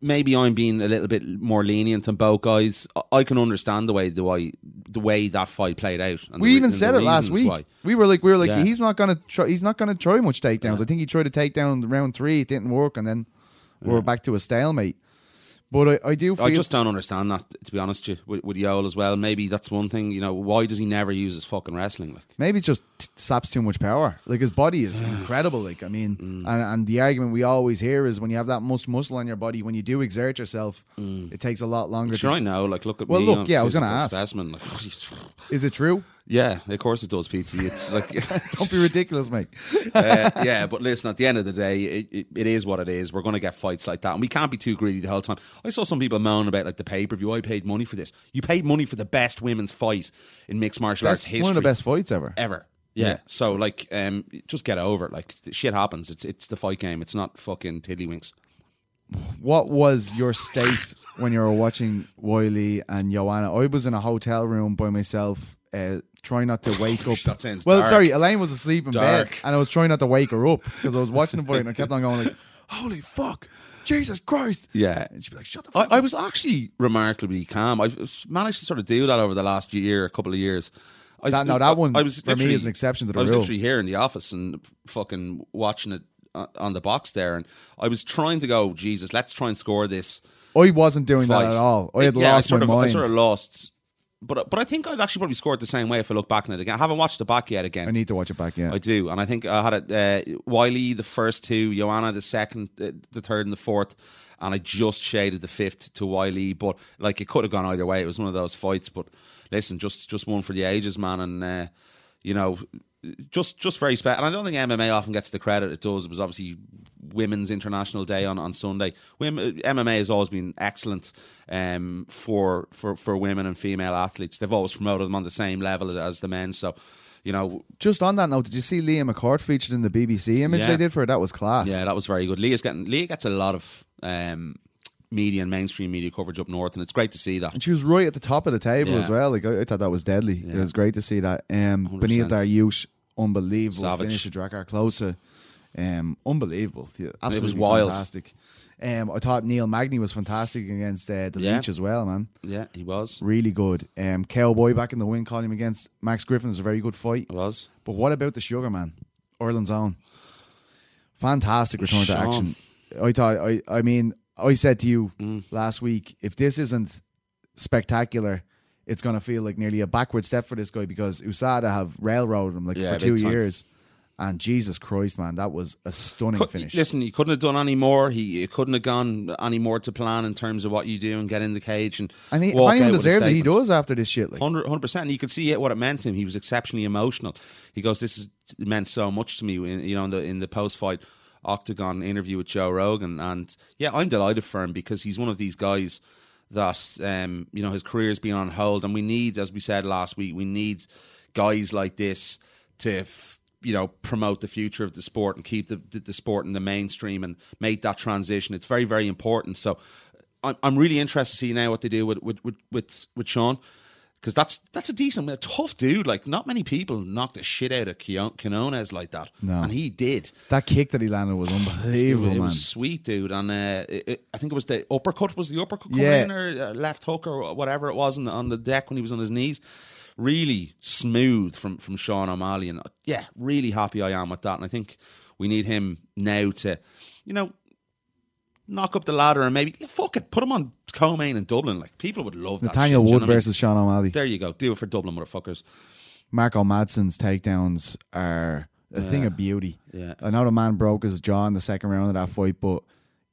maybe I'm being a little bit more lenient on both guys. I- can understand the way the way the way that fight played out. and We the even said it last week. why. We were like, we were like, Yeah. he's not gonna try. He's not gonna try much takedowns. I think he tried to take down round three. It didn't work, and then we we're back to a stalemate. But I, I do feel I just don't understand that. To be honest, with you, with, with Yoel as well. Maybe that's one thing. You know, why does he never use his fucking wrestling? Like, Maybe it's just t- saps too much power. Like his body is incredible. Like I mean, Mm. and, and the argument we always hear is when you have that much muscle on your body, when you do exert yourself, it takes a lot longer. sure, to, I know. Like, look at Well, me. look, yeah, I was gonna ask. Specimen. Like, is it true? Yeah, of course it does, PT. It's like. Don't be ridiculous, mate. uh, yeah, but listen, at the end of the day, it, it, it is what it is. We're going to get fights like that, and we can't be too greedy the whole time. I saw some people moan about like the pay per view. I paid money for this. You paid money for the best women's fight in mixed martial arts That's history, one of the best fights ever. ever. Yeah. Yeah. So like, um, just get over it. Like shit happens. It's it's the fight game. It's not fucking tiddlywinks. What was your state when you were watching Weili and Joanna? I was in a hotel room by myself, uh, trying not to oh, wake up. That sounds well, dark. sorry, Elaine was asleep in bed, and I was trying not to wake her up because I was watching the fight, and I kept on going like, "Holy fuck, Jesus Christ!" Yeah. and she'd be like, "Shut the fuck I, I was actually remarkably calm. I've managed to sort of do that over the last year, a couple of years. I, That- no, that one I was for me literally- is an exception to the rule. I was rule. literally here in the office and fucking watching it on- on the box there, and I was trying to go, Jesus, let's try and score this I wasn't doing fight. that at all. I had yeah, lost I sort my of, mind. I sort of lost, but but I think I'd actually probably scored the same way if I look back on it again. I haven't watched it back yet again. I need to watch it back. Yeah, I do, and I think I had it. Uh, Weili the first two, Joanna the second, uh, the third, and the fourth, and I just shaded the fifth to Weili. But like it could have gone either way. It was one of those fights. But listen, just just one for the ages, man, and uh, you know, just just very special. And I don't think MMA often gets the credit it does. It was obviously Women's International Day on, on Sunday. Women, MMA has always been excellent um, for for for women and female athletes. They've always promoted them on the same level as the men. So. You know, just on that note, did you see Leah McCourt featured in the BBC image Yeah. they did for it? That was class. Yeah, that was very good. Leah's getting Leah gets a lot of um, media and mainstream media coverage up north, and it's great to see that. And she was right at the top of the table Yeah. as well. Like I, I thought that was deadly. It was great to see that. Um, 100%. Beneil Dariush, unbelievable Savage. finish to Drakkar Klose. Um, unbelievable. Absolutely wild. fantastic. Um, I thought Neil Magny was fantastic against uh, the Yeah. Leech as well, man. Yeah, he was. Really good. Um, Cowboy back in the win column against Max Griffin was a very good fight. He was. But what about the Sugar Man, Ireland's own? Fantastic return to action. I thought. I. I mean, I said to you Mm. last week, if this isn't spectacular, it's going to feel like nearly a backward step for this guy because USADA have railroaded him like Yeah, for two big time. years. And Jesus Christ, man, that was a stunning Cou- finish. Listen, you couldn't have done any more. He you couldn't have gone any more to plan in terms of what you do and get in the cage and and he, if walk anyone out with a deserves it, he statement. does after this shit. Like, 100 percent. And you could see it, what it meant to him. He was exceptionally emotional. He goes, "This is it meant so much to me." In, you know, in the in the post fight octagon interview with Joe Rogan, and yeah, I'm delighted for him because he's one of these guys that um, you know his career's been on hold, and we need, as we said last week, we need guys like this to. F- you know, promote the future of the sport and keep the, the, the sport in the mainstream and make that transition. It's very, very important. So, I'm, I'm really interested to see now what they do with with with with, with Sean because that's that's a decent, a tough dude. Like not many people knock the shit out of Quinones like that, No. and he did. that kick that he landed was unbelievable, it man. was sweet, dude. And uh, it, it- I think it was the uppercut. Was the uppercut coming Yeah. or uh, left hook or whatever it was on the, on the deck when he was on his knees? Really smooth from from Sean O'Malley, and uh, yeah, really happy I am with that. And I think we need him now to, you know, knock up the ladder and maybe fuck it, put him on co-main in Dublin. Like people would love that. Nathaniel do you Wood know what I mean? versus Sean O'Malley. There you go. Do it for Dublin, motherfuckers. Marco Madsen's takedowns are a thing of beauty. Yeah. I know the man broke his jaw in the second round of that fight, but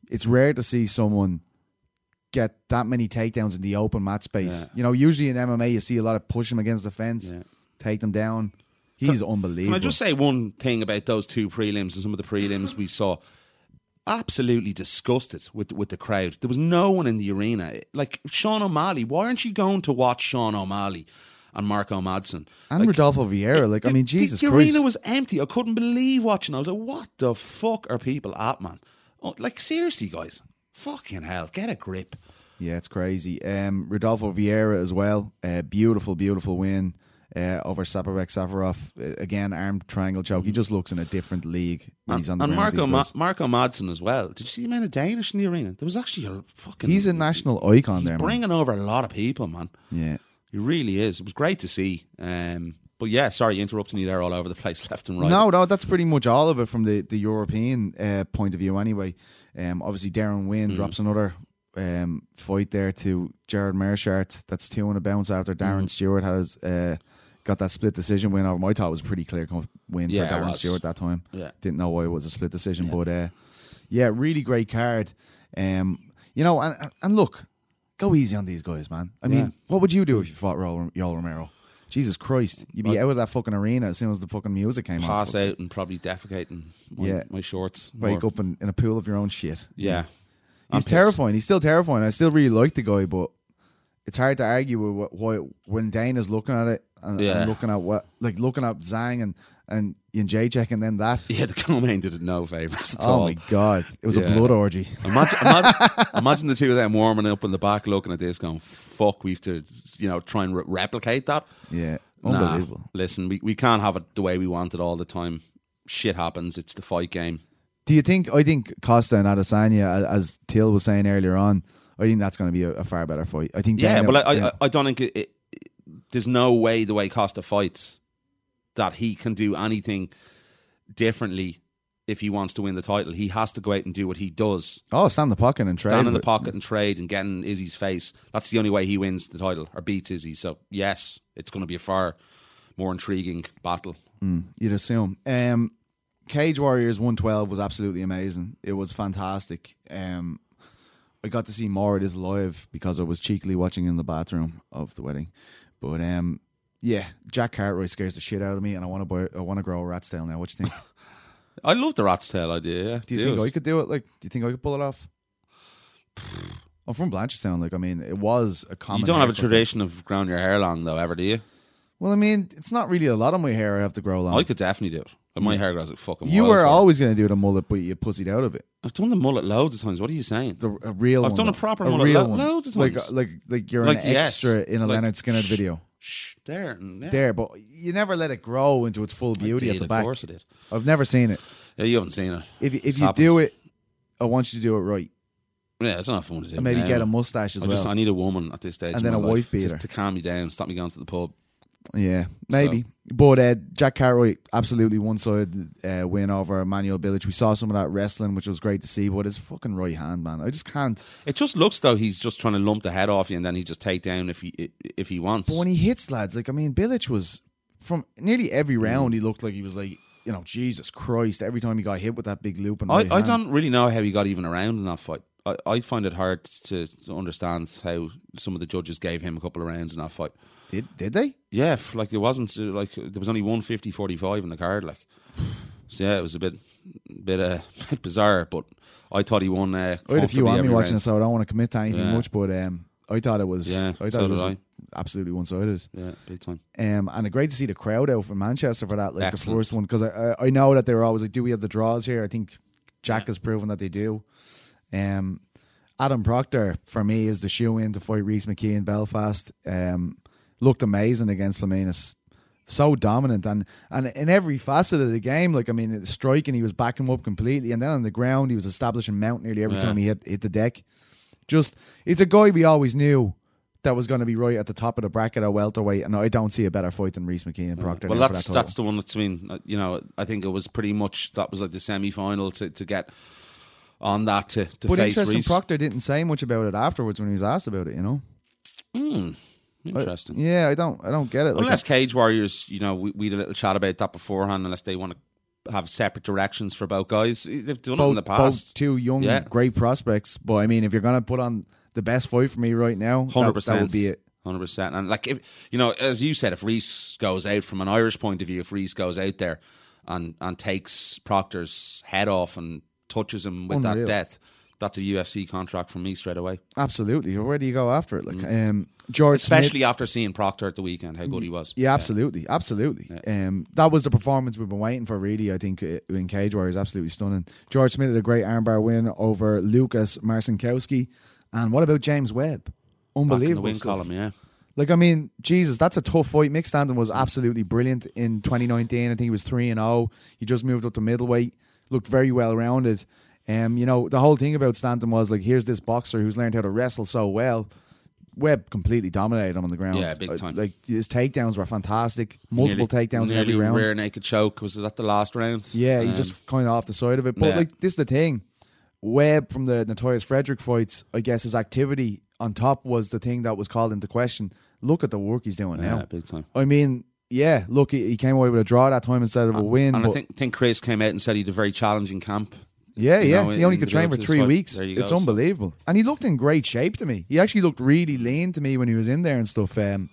it's rare to see someone get that many takedowns in the open mat space. Yeah. You know, usually in MMA you see a lot of push him against the fence, Yeah. take them down. He's unbelievable. Can I just say one thing about those two prelims and some of the prelims we saw? Absolutely disgusted with with the crowd. There was no one in the arena. Like Sean O'Malley, why aren't you going to watch Sean O'Malley and Marco Madsen? and Rodolfo Vieira, like I The- mean, the- Jesus the, Christ. arena was empty. I couldn't believe watching. I was like, "What the fuck are people at, man? Oh, like seriously, guys, fucking hell, get a grip." Yeah, it's crazy. Um, Rodolfo Vieira as well. Uh, beautiful, beautiful win uh, over Saparbek Safarov. Uh, again, arm triangle choke. He just looks in a different league when he's on the and Marco Ma- Marco Madsen as well. Did you see the amount of Danish in the arena? There was actually a fucking. he's a national icon there, man. bringing over a lot of people, man. Yeah. He really is. It was great to see. Um, but yeah, sorry, interrupting you there all over the place, left and right. No, no, that's pretty much all of it from the, the European uh, point of view, anyway. Um, obviously, Deron Winn Mm. drops another um, fight there to Gerald Meerschaert. That's two on a bounce after Darren Mm. Stewart has uh, got that split decision win over my thought it was a pretty clear win Yeah, for Darren. Stewart that time. Yeah. Didn't know why it was a split decision, but uh, yeah, really great card. Um, you know, and, and- look, go easy on these guys, man. I Yeah. mean, what would you do if you fought Yoel Romero? Jesus Christ, you'd be out of that fucking arena as soon as the fucking music came on. Pass for fuck's sake. out and probably defecate in my, Yeah. my shorts. wake up in, in a pool of your own shit. Yeah. He's I'm pissed. terrifying. He's still terrifying. I still really like the guy, but it's hard to argue with what, why when Dane is looking at it and, Yeah. and looking at what like looking at Zhang and and Jędrzejczyk and then that. Yeah, the co-main did it no favours at Oh all. Oh my god, it was Yeah. a blood orgy. Imagine, imagine, imagine the two of them warming up in the back, looking at this, going, "Fuck, we have to, you know, try and re- replicate that." Yeah, Nah, unbelievable. listen, we, we can't have it the way we want it all the time. Shit happens. It's the fight game. Do you think? I think Costa and Adesanya, as Till was saying earlier on, I think that's going to be a, a far better fight. I think. Yeah, Dana- but I. I, I don't think it, it, there's no way the way Costa fights that he can do anything differently if he wants to win the title. He has to go out and do what he does. oh, stand in the pocket and trade. Stand in the pocket and trade and get in Izzy's face. That's the only way he wins the title or beats Izzy. So yes, it's going to be a far more intriguing battle. You'd assume. Um, Cage Warriors 112 was absolutely amazing. It was fantastic. Um, I got to see more of this live because I was cheekily watching in the bathroom of the wedding. But um, yeah, Jack Cartwright scares the shit out of me, and I want to buy. I want to grow a rat's tail now. What do you think? I love the rat's tail idea. Yeah. Do you think I could do it? Like, do you think I could pull it off? I'm from Blanchardstown. Like, I mean, it was a common. You don't have a tradition of growing your hair long though, ever do you? Well, I mean, it's not really a lot of my hair I have to grow long. Oh, I could definitely do it. But my hair grows like fucking. you were wildfire. always going to do the mullet, but you pussied out of it. I've done the mullet loads of times. What are you saying? The a real. I've one, done a proper a mullet real lo- one. loads of times. like like like you're Like, an yes. extra in a Like- Lynyrd Skynyrd video. Shh, there, and-. There, but you never let it grow into its full beauty did, at the back. of course I did. I've never seen it. Yeah, you haven't seen it. If you- if It's you happened. do it, I want you to do it right, Yeah, it's not fun to do. and maybe now. get a mustache as I well. just I need a woman at this stage, And in then my a life wife beater. just to calm me down, stop me going to the pub. Yeah, maybe. But uh, Jack Cartwright, absolutely one sided uh, win over Manuel Bilic. We saw some of that wrestling, which was great to see, but his fucking right hand, man. I just can't. It just looks though he's just trying to lump the head off you, and then he just take down if he if he wants. But when he hits lads, like, I mean, Bilic was from nearly every Mm. round, he looked like he was like, you know, Jesus Christ, every time he got hit with that big loop. And I, I don't really know how he got even around in that fight. I, I find it hard to, to understand how some of the judges gave him a couple of rounds in that fight. Did, did they? Yeah, like it wasn't uh, like there was only 150 45 in the card. Like, so yeah, it was a bit, bit uh, bit bizarre. But I thought he won. Uh, I had a few on me watching it, round. so I don't want to commit to anything Yeah. much, but um, I thought it was, Yeah, I thought so it was did absolutely one sided. Yeah, big time. Um, and great to see the crowd out from Manchester for that, like Excellent. the first one, because I, I I know that they were always like, "Do we have the draws here?" I think Jack has proven that they do. Um, Adam Proctor for me is the shoe in to fight Rhys McKee in Belfast. Um, looked amazing against Flaminis. So dominant and and in every facet of the game, like I mean, striking, he was backing up completely, and then on the ground, he was establishing mount nearly every Yeah. time he hit hit the deck. Just, it's a guy we always knew that was going to be right at the top of the bracket at welterweight, and I don't see a better fight than Rhys McKee and Proctor. Well, that's that that's the one that's been. uh, You know, I think it was pretty much that was like the semi final to, to get on that to, to But face interesting, Rhys. Proctor didn't say much about it afterwards when he was asked about it. You know, Hmm, interesting. yeah, I don't, I don't get it. Like, Unless Cage Warriors, you know, we, we had a little chat about that beforehand. Unless they want to have separate directions for both guys, they've done it in both, the both past. two young, Yeah. great prospects. But I mean, if you're gonna put on the best fight for me right now, that- Hundred that, percent, would be it. Hundred percent, and like if you know, as you said, if Rhys goes out from an Irish point of view, if Rhys goes out there and and takes Proctor's head off and touches him with Unreal. that death, that's a UFC contract from me straight away. Absolutely. Where do you go after it? Like, um, George, Smith- Mm. Especially after seeing Proctor at the weekend, how good he was. Yeah, absolutely, absolutely. Um, that was the performance we've been waiting for. Really, I think uh, in Cage Warriors, absolutely stunning. George Smith had a great armbar win over Lucas Marcinkowski, and what about James Webb? Unbelievable the win stuff. column, yeah. Like, I mean, Jesus, that's a tough fight. Mick Stanton was absolutely brilliant in 2019. I think he was three and zero. He just moved up to middleweight. Looked very well rounded. Um, you know, the whole thing about Stanton was like, here's this boxer who's learned how to wrestle so well. Webb completely dominated him on the ground. Yeah, big Uh, time. Like his takedowns were fantastic. Multiple Nearly- takedowns in every round. Rear naked choke was that the last round? Yeah, he's Um, just kind of off the side of it. But yeah. like this is the thing. Webb from the Notorious Frederick fights, I guess his activity on top was the thing that was called into question. Look at the work he's doing yeah, now. big time. I mean, yeah, look, he, he came away with a draw that time instead of a win. And but I think think Chris came out and said he had a very challenging camp. Yeah, you yeah, know, he only could train for three fight. weeks. It's unbelievable, and he looked in great shape to me. He actually looked really lean to me when he was in there and stuff. Um,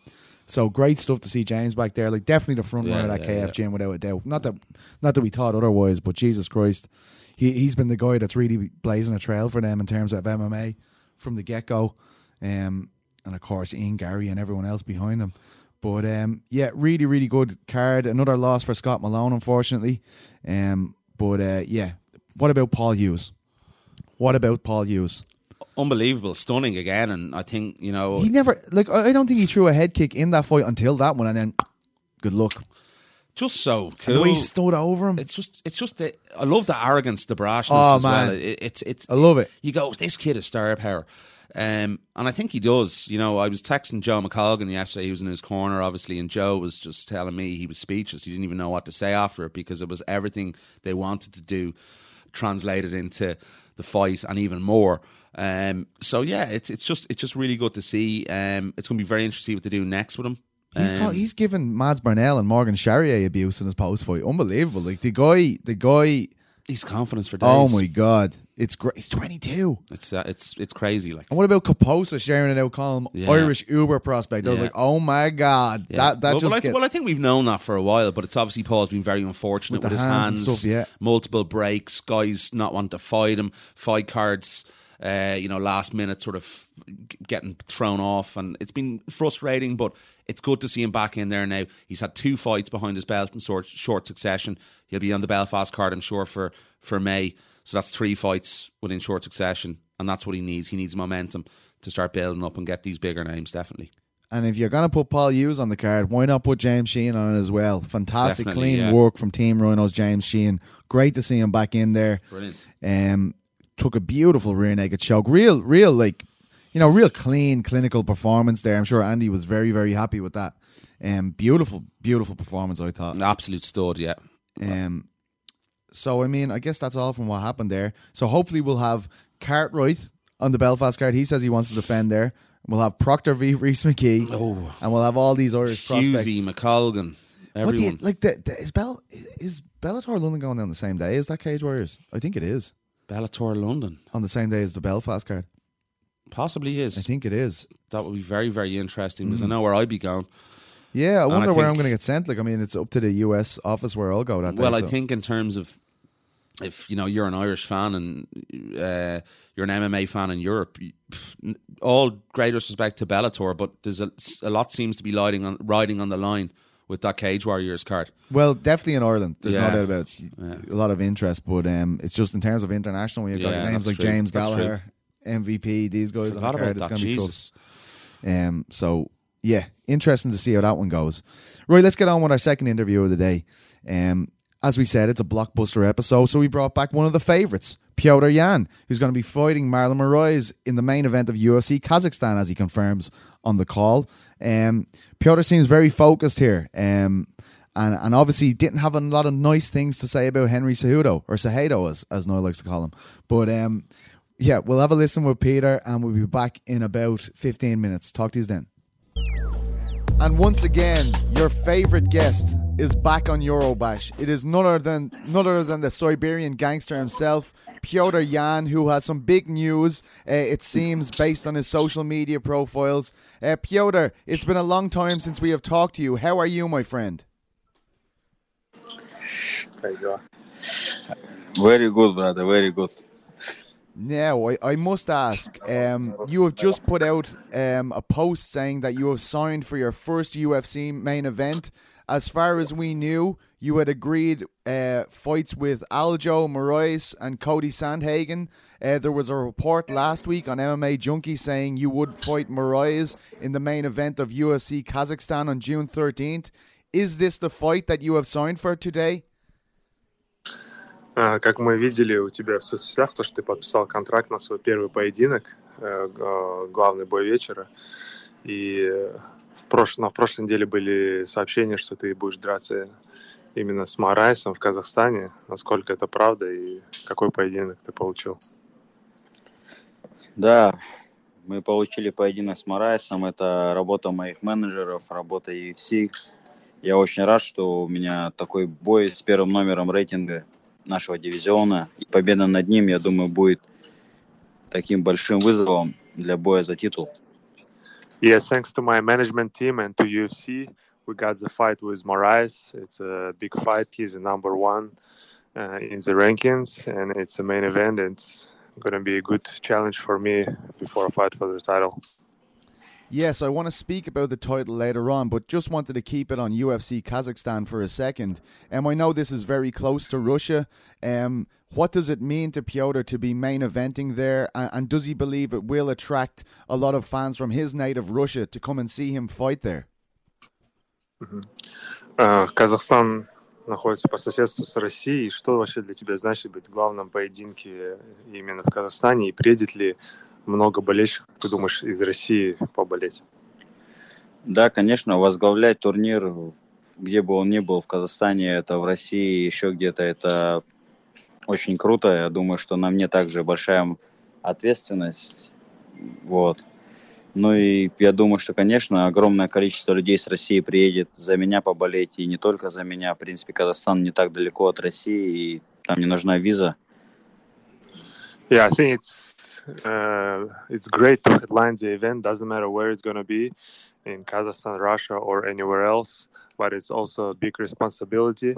so great stuff to see James back there. Like definitely the front Yeah, runner of that yeah, KF yeah. gym without a doubt. Not that, not that we thought otherwise, but Jesus Christ, he he's been the guy that's really blazing a trail for them in terms of MMA from the get go. Um, and of course Ian Garry and everyone else behind him. But um, yeah, really, really good card. Another loss for Scott Malone, unfortunately. Um, but uh, yeah, what about Paul Hughes? What about Paul Hughes? Unbelievable, stunning again, and I think you know He never like I don't think he threw a head kick in that fight until that one, and then good luck. just so And cool. the way he stood over him, it's just it's just the I love the arrogance, the brashness Oh, as man. well. It, it's it's I love it. you go, this kid is star power. Um, and I think he does. You know, I was texting Joe McColgan yesterday. He was in his corner, obviously, and Joe was just telling me he was speechless. He didn't even know what to say after it because it was everything they wanted to do translated into the fight and even more. Um, so yeah, it's it's just it's just really good to see. Um, it's going to be very interesting what to do next with him. He's Um, called, he's given Mads Burnell and Morgan Charrier abuse in his post fight. Unbelievable! Like the guy, the guy. he's confidence for days. Oh my god, it's great. He's twenty two. It's uh, it's it's crazy. Like And what about Kaposa sharing it out, calling him Yeah. Irish Uber prospect? I was Yeah. like, oh my god, Yeah. that that well, just well, I, get, well, I think we've known that for a while, but it's obviously Paul's been very unfortunate With with, the his hands and hands, stuff, yeah. multiple breaks, guys not wanting to fight him, fight cards, uh, you know, last minute sort of g- getting thrown off, and it's been frustrating. But it's good to see him back in there now. He's had two fights behind his belt in short, short succession. He'll be on the Belfast card, I'm sure, for for May. So that's three fights within short succession, and that's what he needs. He needs momentum to start building up and get these bigger names, definitely. And if you're gonna put Paul Hughes on the card, why not put James Sheehan on it as well? Fantastic, Definitely, clean yeah. work from Team Rhinos, James Sheehan. Great to see him back in there. Brilliant. Um, took a beautiful rear naked choke. Real, real like you know, real clean clinical performance there. I'm sure Andy was very, very happy with that. Um, beautiful, beautiful performance. I thought. An absolute stud, yeah. Um, so I mean, I guess that's all from what happened there. So hopefully we'll have Cartwright on the Belfast card. He says he wants to defend there. We'll have Proctor v Rhys McKee, Oh, and we'll have all these Irish prospects. Husey, McColgan, What do you- everyone. like the, the, is Bell is Bellator London going down the same day as that Cage Warriors? I think it is Bellator London. on the same day as the Belfast card. Possibly is. I think it is. That would be very, very interesting Mm. because I know where I'd be going. Yeah, I And I wonder where I'm going to get sent. Like, I mean, it's up to the US office where I'll go that day. Well, I so- think in terms of if you know you're an Irish fan and uh, you're an MMA fan in Europe, all greatest respect to Bellator, but there's a, a lot seems to be riding on riding on the line with that Cage Warriors card. Well, definitely in Ireland. There's no doubt about it. It's A lot of interest, but um, it's just in terms of international. When you've got Yeah, names like true. James. Gallagher, MVP, these guys on the Forgot card, about it's going to be tough. Um, so yeah, interesting to see how that one goes. Right, let's get on with our second interview of the day. Um, as we said, it's a blockbuster episode, so we brought back one of the favorites, Piotr Yan, who's going to be fighting Marlon Moraes in the main event of UFC Kazakhstan, as he confirms on the call. Um, Piotr seems very focused here. Um, and, and obviously didn't have a lot of nice things to say about Henry Cejudo or Cejudo as as Noel likes to call him. But um, yeah, we'll have a listen with Peter, and we'll be back in about fifteen minutes. Talk to you then. And once again, your favorite guest is back on Eurobash. It is none other than none other than the Siberian gangster himself, Piotr Yan, who has some big news. Uh, it seems based on his social media profiles. Uh, Piotr, it's been a long time since we have talked to you. How are you, my friend? There you are. Very good, brother. Very good. Now, I, I must ask, um, you have just put out um, a post saying that you have signed for your first UFC main event. As far as we knew, you had agreed uh, fights with Aljo Moraes and Cody Sandhagen. Uh, there was a report last week on MMA Junkie saying you would fight Moraes in the main event of UFC Kazakhstan on June 13th. Is this the fight that you have signed for today? А, Как мы видели у тебя в соцсетях, то, что ты подписал контракт на свой первый поединок, э, главный бой вечера. И в, прош... на прошлой неделе были сообщения, что ты будешь драться именно с Марайсом в Казахстане. Насколько это правда и какой поединок ты получил? Да, мы получили поединок с Морайсом. Это работа моих менеджеров, работа UFC. Я очень рад, что у меня такой бой с первым номером рейтинга нашего дивизиона. И победа над ним, я думаю, будет таким большим вызовом для боя за титул. Yes, thanks to my management team and to UFC, we got the fight with Moraes. It's a big fight. He's the number one uh, in the rankings, and it's a main event. It's going to be a good challenge for me before I fight for the title. Yes, I want to speak about the title later on, but just wanted to keep it on UFC Kazakhstan for a second. Um, I know this is very close to Russia. Um, what does it mean to Piotr to be main eventing there, and, and does he believe it will attract a lot of fans from his native Russia to come and see him fight there? Uh, Казахстан находится по соседству с Россией. Что вообще для тебя значит быть в главном поединке именно в Казахстане? И приедет ли много болельщиков, ты думаешь, из России поболеть? Да, конечно, возглавлять турнир, где бы он ни был, в Казахстане, это в России, еще где-то, это очень круто. Я думаю, что на мне также большая ответственность. Вот. Ну и я думаю, что, конечно, огромное количество людей с России приедет за меня поболеть, и не только за меня. В принципе, Казахстан не так далеко от России, и там не нужна виза. Yeah, I think it's uh, it's great to headline the event. Doesn't matter where it's going to be, in Kazakhstan, Russia, or anywhere else. But it's also a big responsibility,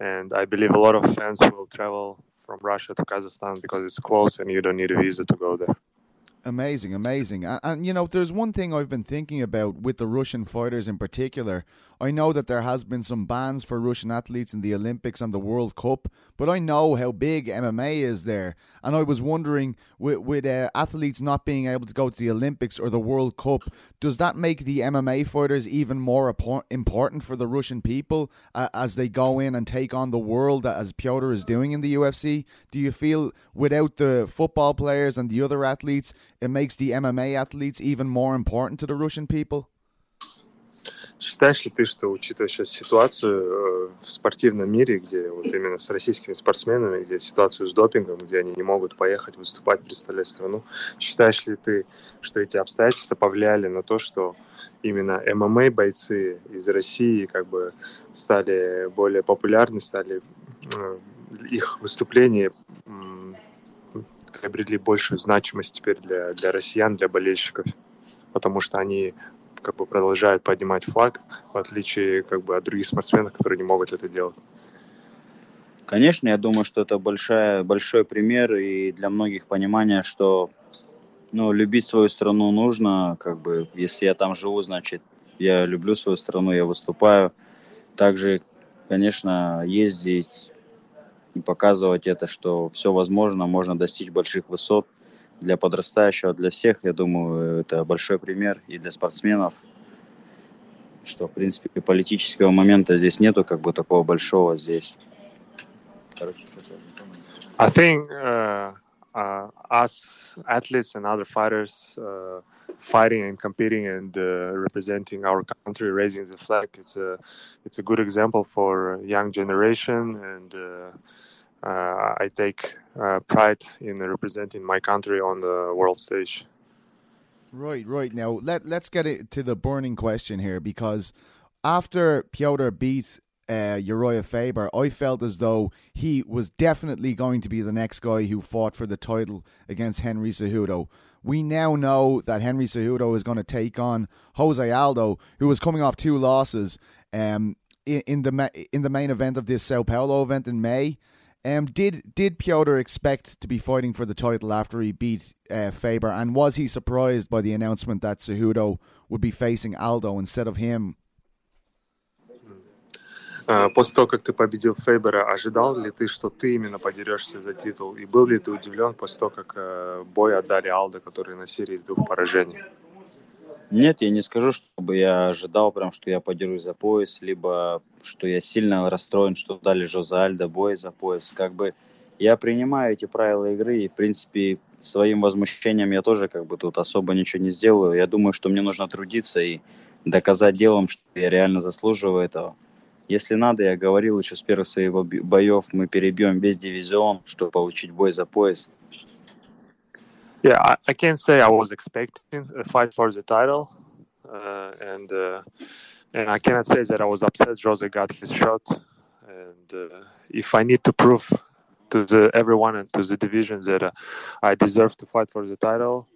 and I believe a lot of fans will travel from Russia to Kazakhstan because it's close and you don't need a visa to go there. Amazing, amazing. And, and, you know, there's one thing I've been thinking about with the Russian fighters in particular. I know that there has been some bans for Russian athletes in the Olympics and the World Cup, but I know how big MMA is there, and I was wondering with, with uh, athletes not being able to go to the Olympics or the World Cup, does that make the MMA fighters even more important for the Russian people uh, as they go in and take on the world as Piotr is doing in the UFC? Do you feel without the football players and the other athletes, it makes the MMA athletes even more important to the Russian people? Считаешь ли ты, что, учитывая сейчас ситуацию э, в спортивном мире, где вот именно с российскими спортсменами, где ситуацию с допингом, где они не могут поехать выступать, представлять страну, считаешь ли ты, что эти обстоятельства повлияли на то, что именно ММА бойцы из России как бы стали более популярны, стали э, их выступления приобрели большую значимость теперь для, для россиян, для болельщиков, потому что они как бы продолжают поднимать флаг, в отличие как бы от других спортсменов, которые не могут это делать. Конечно, я думаю, что это большая, большой пример и для многих понимание, что ну, любить свою страну нужно, как бы, если я там живу, значит, я люблю свою страну, я выступаю. Также, конечно, ездить и показывать это, что все возможно, можно достичь больших высот – для подрастающего, для всех, я думаю, это большой пример и для спортсменов, что, в принципе, политического момента здесь нету как бы такого большого здесь. I think uh, uh, us athletes and other fighters uh, fighting and competing and uh, representing our country, raising the flag, it's a it's a good example for young generation and uh, uh, I take uh, pride in representing my country on the world stage. Right, right. Now let let's get it to the burning question here because after Piotr beat uh, Uriah Faber, I felt as though he was definitely going to be the next guy who fought for the title against Henry Cejudo. We now know that Henry Cejudo is going to take on Jose Aldo, who was coming off two losses um, in, in the in the main event of this Sao Paulo event in May. Um, did did Piotr expect to be fighting for the title after he beat uh, Faber, and was he surprised by the announcement that Cejudo would be facing Aldo instead of him? После того, как ты победил Фейбера, ожидал ли ты, что ты именно подерешься за титул? И был ли ты удивлен после того, как бой отдали Алдо, который на серии из двух поражений? Нет, я не скажу, чтобы я ожидал прям, что я подерусь за пояс, либо что я сильно расстроен, что дали Жозе Альдо бой за пояс. Как бы я принимаю эти правила игры, и, в принципе, своим возмущением я тоже как бы тут особо ничего не сделаю. Я думаю, что мне нужно трудиться и доказать делом, что я реально заслуживаю этого. Если надо, я говорил еще с первых своих боев, мы перебьем весь дивизион, чтобы получить бой за пояс. Yeah, I, I can't say I was expecting a fight for the title, uh, and uh, and I cannot say that I was upset Jose got his shot. And uh, if I need to prove to the everyone and to the division that uh, I deserve to fight for the title,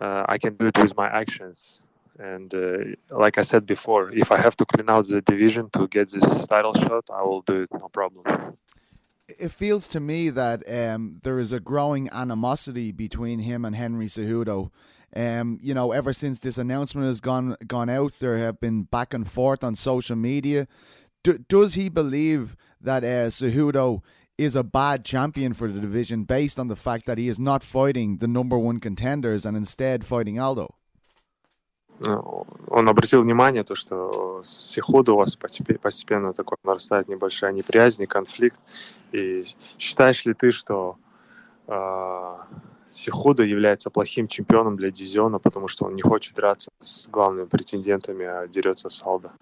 uh, I can do it with my actions. And uh, like I said before, if I have to clean out the division to get this title shot, I will do it, no problem it feels to me that um, there is a growing animosity between him and Henry Cejudo. Um, you know, ever since this announcement has gone gone out, there have been back and forth on social media. D- does he believe that uh, Cejudo is a bad champion for the division based on the fact that he is not fighting the number one contenders and instead fighting Aldo? Он обратил внимание, то, что с Сиходу у вас постепенно такой нарастает небольшая неприязнь, конфликт. И считаешь ли ты, что э, Сихуда является плохим чемпионом для дивизиона, потому что он не хочет драться с главными претендентами, а дерется с Алда?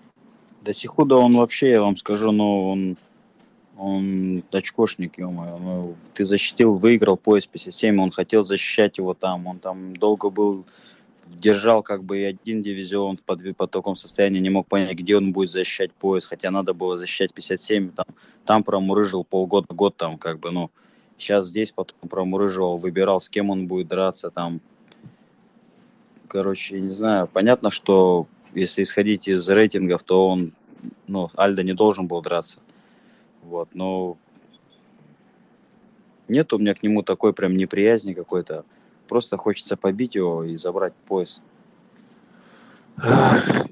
Да Сихуда, он вообще, я вам скажу, ну, он, он очкошник, ё-моё. Ну, ты защитил, выиграл пояс 57, он хотел защищать его там, он там долго был держал как бы и один дивизион в под, под таком состоянии, не мог понять, где он будет защищать пояс, хотя надо было защищать 57, там, там промурыжил полгода, год там как бы, ну, сейчас здесь потом промурыживал, выбирал, с кем он будет драться, там, короче, не знаю, понятно, что если исходить из рейтингов, то он, ну, Альда не должен был драться, вот, но нет у меня к нему такой прям неприязни какой-то, Просто хочется побить его и забрать пояс.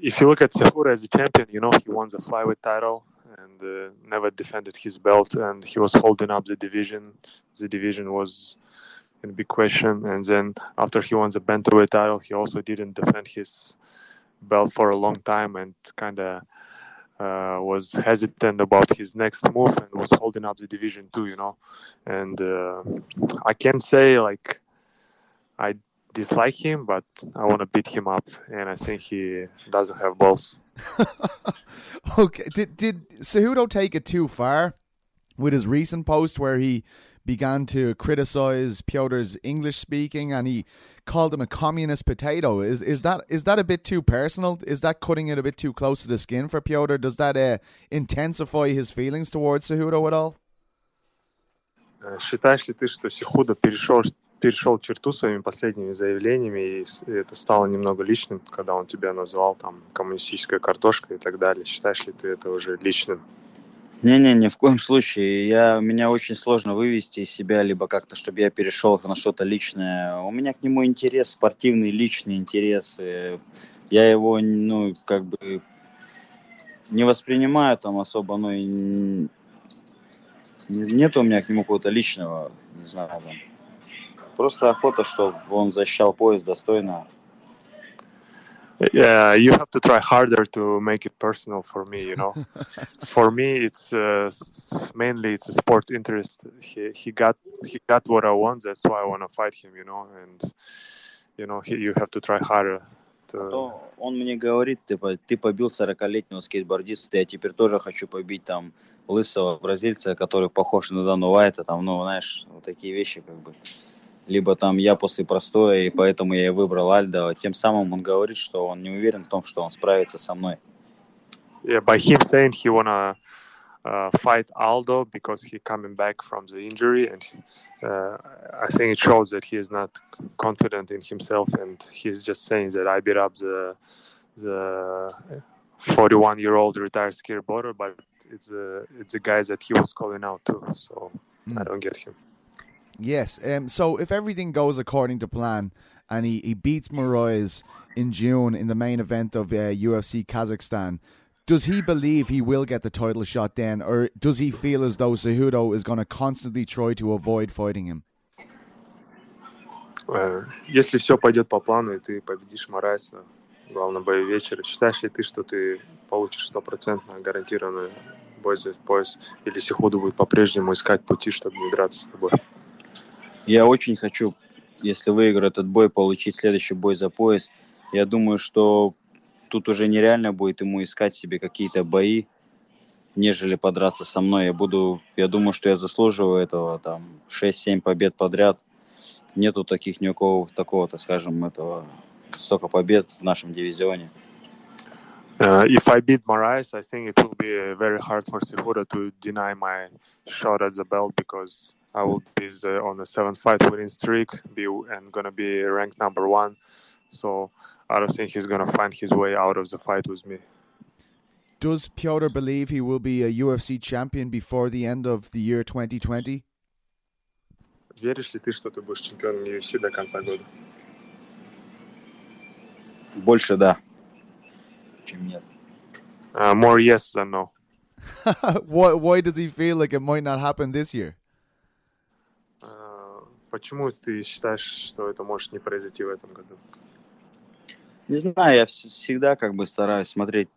if you look at Cejudo as a champion, you know he won the flyweight title and uh, never defended his belt, and he was holding up the division. The division was in big question, and then after he won the bantamweight title, he also didn't defend his belt for a long time and kind of uh, was hesitant about his next move and was holding up the division too, you know. And uh, I can say like I dislike him, but I want to beat him up, and I think he doesn't have balls. okay, did did Cejudo take it too far with his recent post where he began to criticize Piotr's English speaking and he called him a communist potato? Is is that is that a bit too personal? Is that cutting it a bit too close to the skin for Piotr? Does that uh, intensify his feelings towards Cejudo at all? Считаешь ли ты, что Сихуда перешел перешел черту своими последними заявлениями, и это стало немного личным, когда он тебя назвал там коммунистической картошкой и так далее. Считаешь ли ты это уже личным? Не-не, ни в коем случае. Я, меня очень сложно вывести из себя, либо как-то, чтобы я перешел на что-то личное. У меня к нему интерес, спортивный, личный интерес. Я его, ну, как бы не воспринимаю там особо, ну, и нет у меня к нему какого-то личного, не знаю, там, Просто охота, чтобы он защищал пояс достойно. Yeah, you have to try harder to make it personal for me. You know, for me, it's uh, mainly it's a sport interest. He he got he got what I want. That's why I want to fight him. You know, and you know he, you have to try harder. To... Он мне говорит, типа, ты побил 40-летнего скейтбордиста, я теперь тоже хочу побить там лысого бразильца, который похож на Дану Уайта, там, ну, знаешь, вот такие вещи, как бы. Либо там я после простоя, и поэтому я и выбрал Альдо. Тем самым он говорит, что он не уверен в том, что он справится со мной. Yeah, by him saying he wanna uh, fight Aldo because he coming back from the injury, and uh, I think it shows that he is not confident in himself, and he's just saying that I beat up the the 41 year old retired skateboarder, but it's a it's a guy that he was calling out too. So mm. I don't get him. Yes. Um, so if everything goes according to plan and he, he beats Moraes in June in the main event of uh, UFC Kazakhstan, does he believe he will get the title shot then, or does he feel as though Cejudo is going to constantly try to avoid fighting him? Если все пойдет по плану и ты победишь Морайса в главном бою вечера, считаешь ли ты, что ты получишь стопроцентно гарантированный бой за пояс, или Сихуду будет по-прежнему искать пути, чтобы не драться с тобой? Я очень хочу, если выиграю этот бой, получить следующий бой за пояс. Я думаю, что тут уже нереально будет ему искать себе какие-то бои, нежели подраться со мной. Я буду, я думаю, что я заслуживаю этого, там, 6-7 побед подряд. Нету таких ни у кого такого-то, скажем, этого столько побед в нашем дивизионе. Uh, if I beat Moraes, I think it will be uh, very hard for Segura to deny my shot at the belt because I will be the, on a seven-fight winning streak be, and gonna be ranked number one. So I don't think he's gonna find his way out of the fight with me. Does Piotr believe he will be a UFC champion before the end of the year 2020? Веришь ли ты, что ты будешь чемпионом UFC до конца года? Больше да. Чем нет. Uh, more yes than no. why, why does he feel like it might not happen this year? Почему ты считаешь, что это может не произойти в этом году? Не знаю, я всегда как бы стараюсь смотреть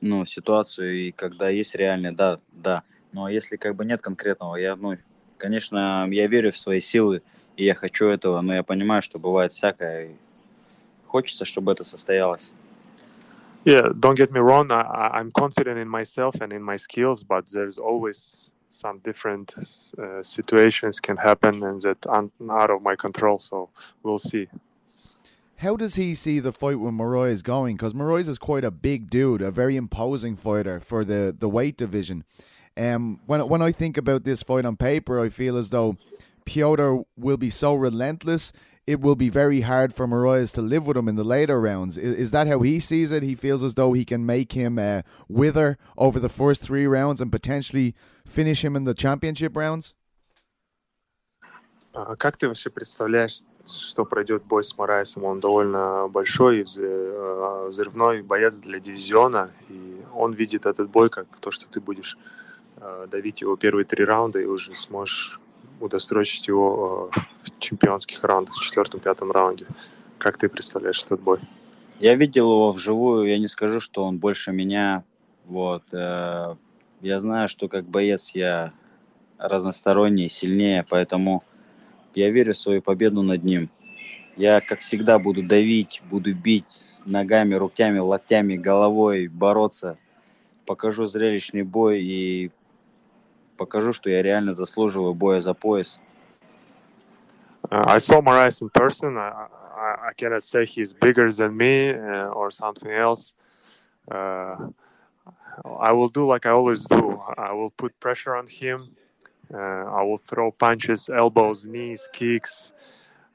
ну, ситуацию, и когда есть реальный, да, да. Но если как бы нет конкретного, я, ну, конечно, я верю в свои силы, и я хочу этого, но я понимаю, что бывает всякое, и хочется, чтобы это состоялось. Yeah, don't get me wrong. I, I'm confident in myself and in my skills, but there's always some different uh, situations can happen and that are out of my control. So we'll see. How does he see the fight with Moraes going? Because Moraes is quite a big dude, a very imposing fighter for the, the weight division. Um, when when I think about this fight on paper, I feel as though Piotr will be so relentless it will be very hard for Moraes to live with him in the later rounds. Is, is that how he sees it? He feels as though he can make him uh, wither over the first three rounds and potentially finish him in the championship rounds? Как ты вообще представляешь, что пройдет бой с Морайсом? Он довольно большой и взрывной боец для дивизиона, и он видит этот бой как то, что ты будешь давить его первые три раунда и уже сможешь удосрочить его э, в чемпионских раундах, в четвертом-пятом раунде. Как ты представляешь этот бой? Я видел его вживую, я не скажу, что он больше меня. Вот. э, Я знаю, что как боец я разносторонний, сильнее, поэтому я верю в свою победу над ним. Я, как всегда, буду давить, буду бить ногами, руками, локтями, головой, бороться. Покажу зрелищный бой и покажу, что я реально заслуживаю боя за пояс. Uh, I saw Moraes in person. I, I, I cannot say he's bigger than me uh, or something else. Uh, I will do like I always do. I will put pressure on him. Uh, I will throw punches, elbows, knees, kicks,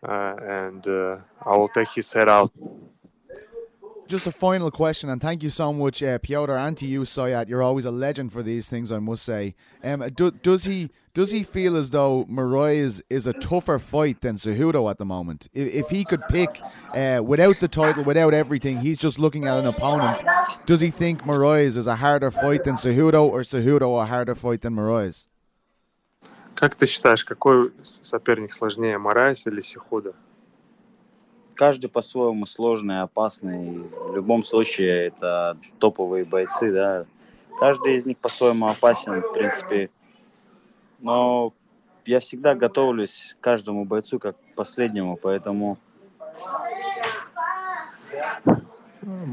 uh, and uh, I will take his head out. just a final question, and thank you so much, uh, Piotr, and to you, Soyat. You're always a legend for these things, I must say. Um, do, does he does he feel as though Marai is, is a tougher fight than Cejudo at the moment? If, if he could pick uh, without the title, without everything, he's just looking at an opponent. Does he think Marai is a harder fight than Cejudo, or Cejudo a harder fight than Moraes? Как ты считаешь, какой соперник сложнее, Морайс или Сихуда? Каждый по-своему сложный, опасный. В любом случае, это топовые бойцы, да. Каждый из них по-своему опасен, в принципе. Но я всегда готовлюсь к каждому бойцу как к последнему, поэтому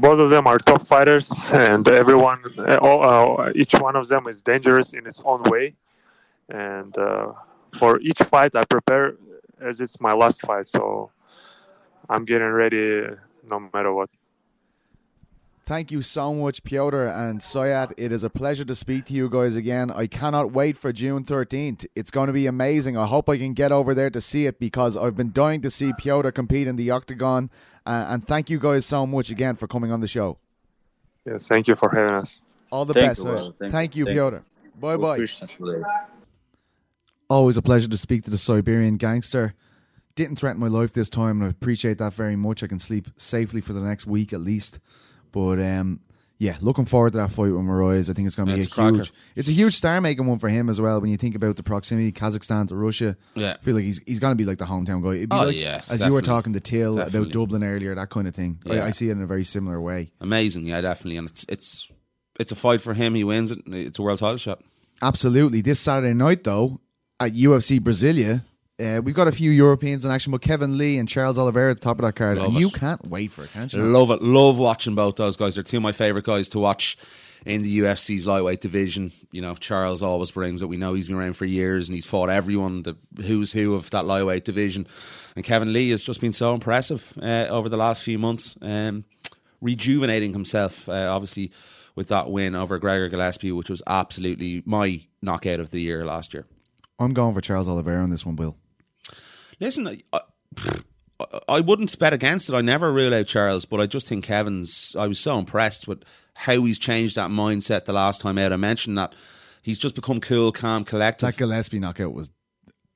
both of them are top fighters, and everyone, uh, all, uh, each one of them is dangerous in its own way. And uh, for each fight, I prepare as it's my last fight, so I'm getting ready no matter what. Thank you so much, Piotr and Soyat. It is a pleasure to speak to you guys again. I cannot wait for June 13th. It's going to be amazing. I hope I can get over there to see it because I've been dying to see Piotr compete in the octagon. Uh, and thank you guys so much again for coming on the show. Yes, thank you for having us. All the Thank best. you, Soyat. brother. Thank Thank, you. you, Thank Piotr. Bye we'll bye. push this later. Always a pleasure to speak to the Siberian gangster. Didn't threaten my life this time, and I appreciate that very much. I can sleep safely for the next week at least. But um, yeah, looking forward to that fight with Moraes. I think it's going to be It's a cracker. huge. It's a huge star making one for him as well. When you think about the proximity, Kazakhstan to Russia. Yeah. I feel like he's he's going to be like the hometown guy. It'd be Oh, like, yes, as you were talking to Till about Dublin earlier, that kind of thing. I, I see it in a very similar way. Amazing, yeah, definitely, and it's it's it's a fight for him. He wins it. It's a world title shot. Absolutely. This Saturday night, though, at UFC Brasilia, uh, we've got a few Europeans in action, but Kevin Lee and Charles Oliveira at the top of that card. Love and it. you can't wait for it, can't you? Love it. Love watching both those guys. They're two of my favourite guys to watch in the UFC's lightweight division. You know, Charles always brings it. We know he's been around for years and he's fought everyone, the who's who of that lightweight division. And Kevin Lee has just been so impressive uh, over the last few months, um, rejuvenating himself, uh, obviously, with that win over Gregor Gillespie, which was absolutely my knockout of the year last year. I'm going for Charles Oliveira on this one, Will. Listen, I, I, wouldn't bet against it. I never rule out Charles, but I just think Kevin's. I was so impressed with how he's changed that mindset the last time out. I mentioned that he's just become cool, calm, collected. That Gillespie knockout was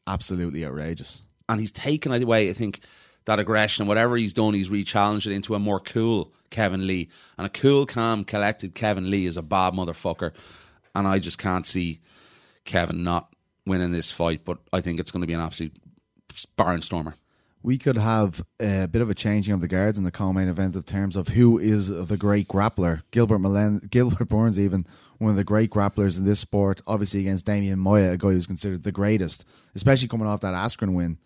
absolutely outrageous. and he's taken away. I think that aggression and whatever he's done, he's re-challenged it into a more cool Kevin Lee, and a cool, calm, collected Kevin Lee is a bad motherfucker, and I just can't see Kevin not winning this fight. But I think it's going to be an absolute barnstormer. We could have a bit of a changing of the guards in the co-main event in terms of who is the great grappler. Gilbert Malen- Gilbert Burns, even one of the great grapplers in this sport, obviously against Demian Maia, a guy who's considered the greatest, especially coming off that Askren win.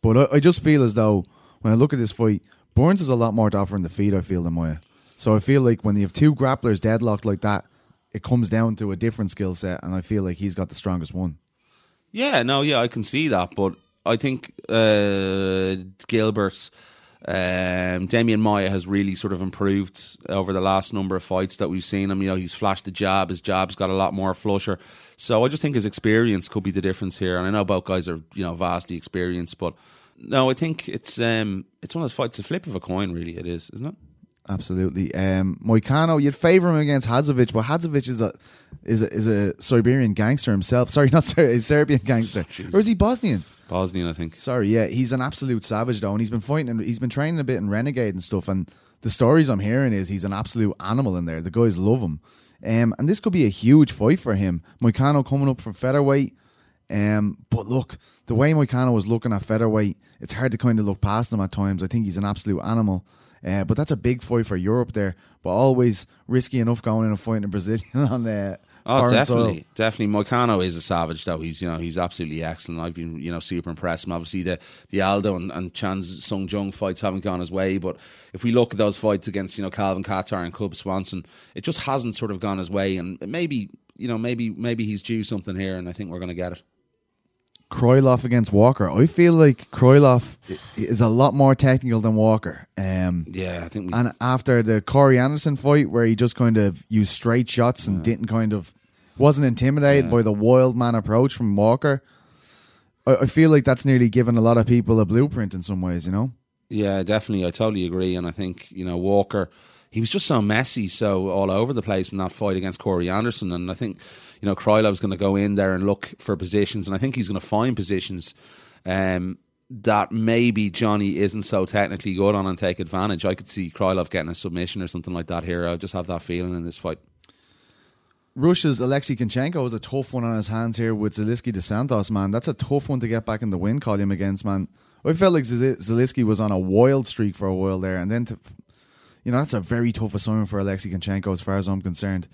But I, I just feel as though when I look at this fight, Burns has a lot more to offer in the feet. I feel than Maia. So I feel like when you have two grapplers deadlocked like that, it comes down to a different skill set, and I feel like he's got the strongest one. Yeah, no, yeah, I can see that, but I think uh, Gilbert, um, Demian Maia has really sort of improved over the last number of fights that we've seen him. You know, he's flashed the jab, his jab's got a lot more flusher. So I just think his experience could be the difference here. And I know both guys are you know vastly experienced, but no, I think it's um, it's one of those fights, a flip of a coin, really. It is, isn't it? Absolutely. Um, Moicano, you'd favour him against Hadzovic, but Hadzovic is a is a, is a Siberian gangster himself. Sorry, not Ser- a Serbian gangster. or is he Bosnian? Bosnian, I think. Sorry, yeah, he's an absolute savage though, and he's been fighting. He's been training a bit in Renegade and stuff. And the stories I'm hearing is he's an absolute animal in there. The guys love him, um, and this could be a huge fight for him. Moicano coming up from featherweight. Um, but look, the way Moicano was looking at featherweight, it's hard to kind of look past him at times. I think he's an absolute animal. Uh, but that's a big fight for Europe there. But always risky enough going in and fighting a Brazilian on uh, Oh, uh, definitely, soil. definitely. Moicano is a savage, though. He's you know he's absolutely excellent. I've been you know super impressed. And obviously the the Aldo and, and Chan Sung Jung fights haven't gone his way, but if we look at those fights against you know Calvin Kattar and Cub Swanson, it just hasn't sort of gone his way. And maybe you know maybe maybe he's due something here, and I think we're going to get it. Krylov against Walker. I feel like Krylov is a lot more technical than Walker. Um, Yeah, I think we. and after the Corey Anderson fight, where he just kind of used straight shots and didn't kind of wasn't intimidated by the wild man approach from Walker, I, I feel like that's nearly given a lot of people a blueprint in some ways. You know, Yeah, definitely. I totally agree. And I think, you know, Walker, he was just so messy, so all over the place in that fight against Corey Anderson. And I think, you know, Krylov's going to go in there and look for positions. And I think he's going to find positions um, that maybe Johnny isn't so technically good on and take advantage. I could see Krylov getting a submission or something like that here. I just have that feeling in this fight. Russia's Alexey Kunchenko is a tough one on his hands here with Zaleski dos Santos, man. That's a tough one to get back in the win column against, man. I felt like Zel- Zaleski was on a wild streak for a while there, and then to, you know that's a very tough assignment for Alexey Kunchenko as far as I'm concerned.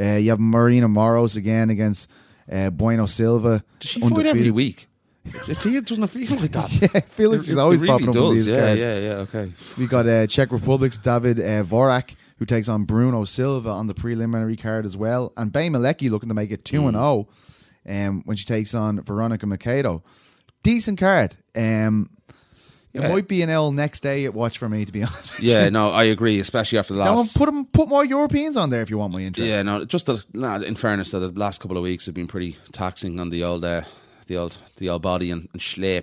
Uh, you have Maryna Moroz again against uh, Bueno Silva. Does she fight every undefeated. week? It feel, doesn't feel like that? Yeah, I feel like It- she's always really popping up on these Yeah, cards. yeah, yeah. Okay. We got uh, Czech Republic's David uh, Vorak, who takes on Bruno Silva on the preliminary card as well, and Bea Malecki looking to make it two and zero, um, when she takes on Veronica Macedo. Decent card. Um, Yeah. It might be an L next day at watch for me, to be honest. With Yeah, you. no, I agree, especially after the Don't last. put 'em- put more Europeans on there if you want my interest. Yeah, no, just the, nah, in fairness, though, the last couple of weeks have been pretty taxing on the old, uh, the old, the old body and, and.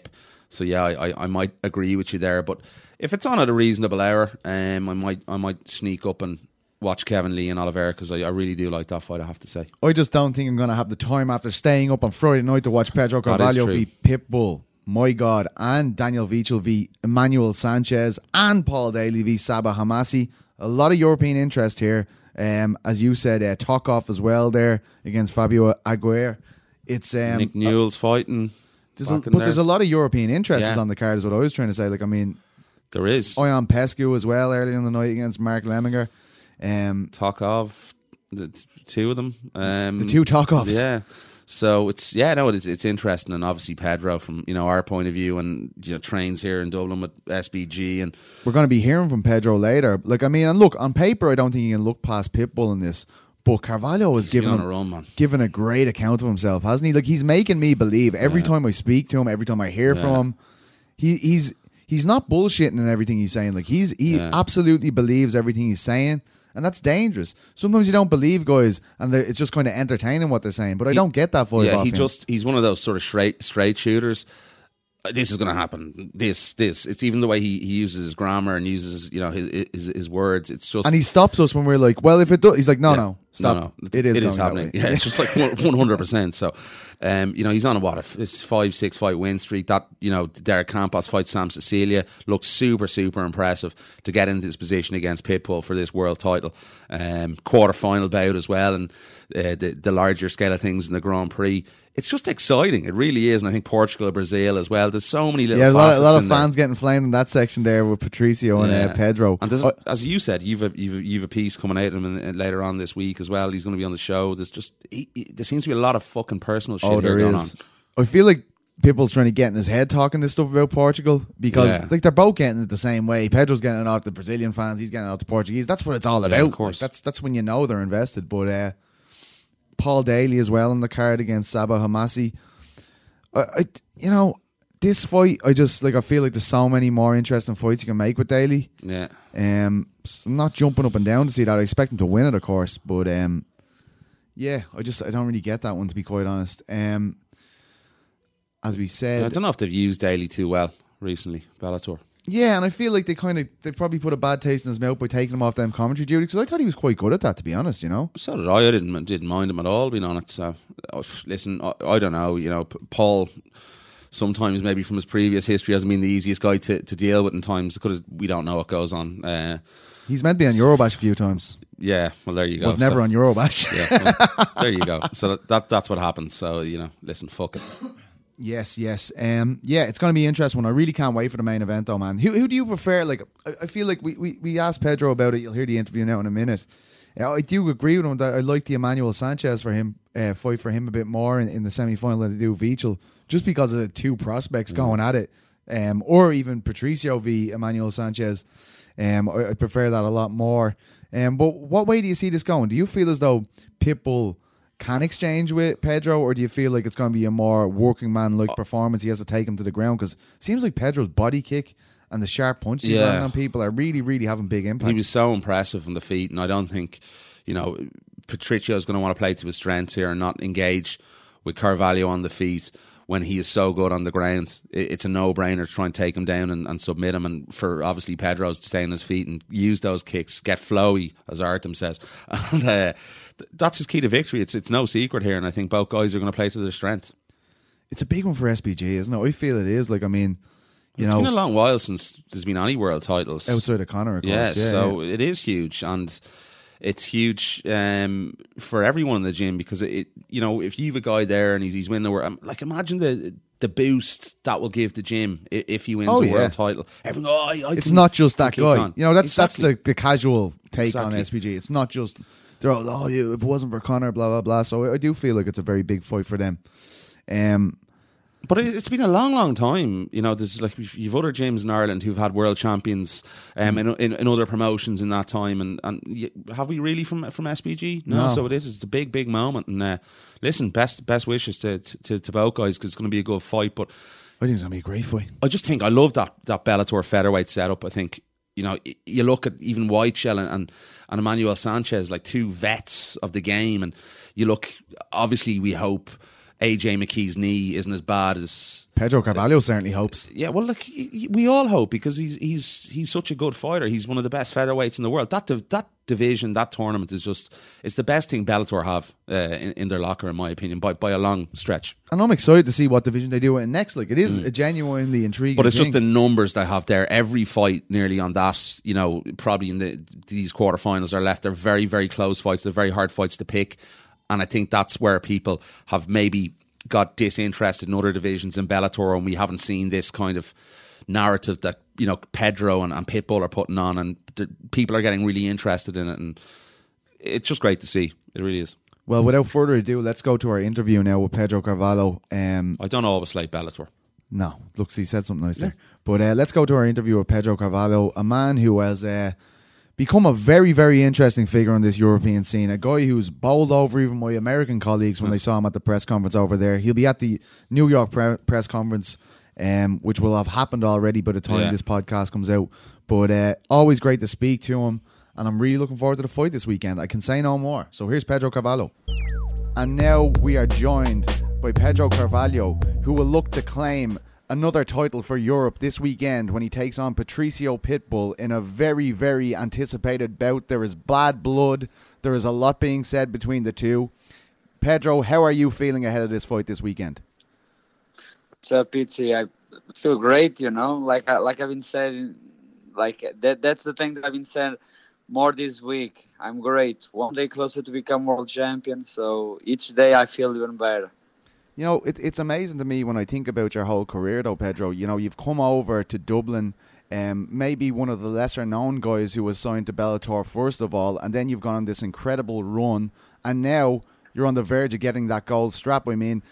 So yeah, I, I, I might agree with you there. But if it's on at a reasonable hour, um, I might, I might sneak up and watch Kevin Lee and Oliveira because I, I really do like that fight. I have to say. I just don't think I'm going to have the time after staying up on Friday night to watch Pedro Carvalho v Pitbull. My God, and Daniel Weichel v Emmanuel Sanchez and Paul Daly v Saba Homasi. A lot of European interest here. Um, as you said, uh, Tokov as well there against Fabio Aguiar. It's um, Nick Newell's fighting. there's a, but there. there's a lot of European interest Yeah. on the card. Is what I was trying to say. Like, I mean, There is Ion Pascu as well earlier in the night against Mark Lemminger. Um, Tokov, the two of them. Um, the two Tokovs. Yeah. So it's yeah, no, it's it's interesting, and obviously Pedro from you know our point of view, and you know trains here in Dublin with SBG, and We're going to be hearing from Pedro later. Like, I mean, and look, on paper, I don't think you can look past Pitbull in this. But Carvalho has given a run, given a great account of himself, hasn't he? Like, he's making me believe every time I speak to him, every time I hear from him, he, he's he's not bullshitting in everything he's saying. Like, he's he Yeah. absolutely believes everything he's saying. And that's dangerous. Sometimes you don't believe guys, and it's just kind of entertaining what they're saying. But I don't get that vibe yeah, he him. just he's one of those sort of straight straight shooters. Uh, This is going to happen. This this. It's even the way he, he uses his grammar and uses you know his his, his words. It's just and he stops us when we're like, "Well, if it does," he's like, "No, no, stop. No, no, It is It going is happening. way." Yeah, it's just like one hundred percent. So, um, you know, he's on a what? a- five, six fight win streak. That you know, Derek Campos fight Sam Sicilia looks super, super impressive to get into this position against Pitbull for this world title. Um, quarter final bout as well, and uh, the the larger scale of things in the Grand Prix. It's just exciting. It really is, and I think Portugal, Brazil as well. There's so many little Yeah, a lot, a lot of in there. fans getting flamed in that section there with Patricio and Yeah. uh, Pedro. And Uh, as you said, you've a, you've a, you've a piece coming out of him in, in- later on this week as well. He's going to be on the show. There's just he, he- there seems to be a lot of fucking personal shit oh, here there going is. on. I feel like people's trying to get in his head talking this stuff about Portugal because Yeah. like they're both getting it the same way. Pedro's getting it off the Brazilian fans. He's getting it off the Portuguese. That's what it's all about. of Like, course. that's that's when you know they're invested. But uh, Paul Daly as well on the card against Saba Homasi. I, I you know this fight. I just like I feel like there's so many more interesting fights you can make with Daly. Yeah, Um, I'm not jumping up and down to see that. I expect him to win it, of course, but um, yeah, I just I don't really get that one to be quite honest. Um, as we said, I don't know if they've used Daly too well recently. Bellator. Yeah, and I feel like they kind of they probably put a bad taste in his mouth by taking him off them commentary duty because I thought he was quite good at that, to be honest. You know, So did I. I didn't didn't mind him at all being on it. So oh, listen, I, I don't know. You know, Paul sometimes maybe from his previous history hasn't been the easiest guy to, to deal with in times because we don't know what goes on. Uh, He's meant to be on Eurobash a few times. yeah, well there you go. Was never So- on Eurobash. Yeah, well, there you go. So that, that that's what happens. So you know, listen, fuck it. Yes, yes. Um, yeah, it's going to be interesting. I really can't wait for the main event, though, man. Who, who do you prefer? Like, I, I feel like we, we, we asked Pedro about it. You'll hear the interview now in a minute. Yeah, I do agree with him that I like the Emmanuel Sanchez for him, uh, fight for him a bit more in, in the semi final than I do Weichel, just because of the two prospects going at it. Um, or even Patricio v Emmanuel Sanchez. Um, I, I prefer that a lot more. Um, but what way do you see this going? Do you feel as though Pitbull can exchange with Pedro, or do you feel like it's going to be a more working man like performance? He has to take him to the ground because it seems like Pedro's body kick and the sharp punches he's Yeah. landing on people are really, really having big impact. He was so impressive on the feet, and I don't think, you know, Patricio is going to want to play to his strengths here and not engage with Carvalho on the feet when he is so good on the ground. It- It's a no-brainer to try and take him down and, and submit him, and for obviously Pedro's to stay on his feet and use those kicks, get flowy, as Artem says, and uh, th- that's his key to victory. It's it's no secret here, and I think both guys are going to play to their strengths. it's a big one for SBG, isn't it? I feel it is. Like, I mean, you It's know, been a long while since there's been any world titles outside of Conor, of course. Yeah, Yeah, so yeah. it is huge, and it's huge um, for everyone in the gym because it, you know, if you have a guy there and he's, he's winning the world, um, like imagine the the boost that will give the gym if he wins Oh, a yeah. world title. Everyone, oh, I, I it's can- not just that guy. on. You know, that's Exactly. that's the, the casual take Exactly. on SBG. It's not just they're all, oh, yeah, if it wasn't for Conor, blah blah blah. So I, do feel like it's a very big fight for them. Um, But it- it's been a long, long time. You know, there's like you've other James in Ireland who've had world champions um, in, in in other promotions in that time, and and have we really from from SBG? No, No. so it is. It's a big, big moment. And uh, listen, best best wishes to to, to both guys because it's going to be a good fight. But I think it's gonna be a great fight. I just think I love that that Bellator featherweight setup. I think you know you look at even Weichel and, and and Emmanuel Sanchez like two vets of the game, and you look obviously we hope AJ McKee's knee isn't as bad as Pedro Carvalho certainly hopes. yeah. Well, look, we all hope because he's he's he's such a good fighter. He's one of the best featherweights in the world. That div- that division, that tournament is just it's the best thing Bellator have uh, in, in their locker, in my opinion, by by a long stretch. And I'm excited to see what division they do in next. Like it is a genuinely intriguing. Mm. But it's just the numbers they have there. Every fight nearly on that, you know, probably in the these quarterfinals are left. They're very, very close fights. They're very hard fights to pick. And I think that's where people have maybe got disinterested in other divisions in Bellator and we haven't seen this kind of narrative that, you know, Pedro and, and Pitbull are putting on and the, people are getting really interested in it and it's just great to see. It really is. well, without further ado, let's go to our interview now with Pedro Carvalho. Um, I don't always like Bellator. No, looks, he said something nice there. But uh, let's go to our interview with Pedro Carvalho, a man who has uh, become a very, very interesting figure on this European scene. A guy who's bowled over even my American colleagues when they saw him at the press conference over there. He'll be at the New York pre- press conference, um, which will have happened already by the time Yeah. this podcast comes out. But uh, always great to speak to him. And I'm really looking forward to the fight this weekend. I can say no more. So here's Pedro Carvalho. And now we are joined by Pedro Carvalho, who will look to claim another title for Europe this weekend when he takes on Patricio Pitbull in a very, very anticipated bout. There is bad blood. There is a lot being said between the two. Pedro, how are you feeling ahead of this fight this weekend? Up, Pizzi? I feel great. You know, like like I've been saying, like that. That's the thing that I've been saying more this week. I'm great. One day closer to become world champion. So each day I feel even better. You know, it, it's amazing to me when I think about your whole career, though, Pedro. You know, you've come over to Dublin, um, maybe one of the lesser known guys who was signed to Bellator first of all, and then you've gone on this incredible run, and now you're on the verge of getting that gold strap. I mean,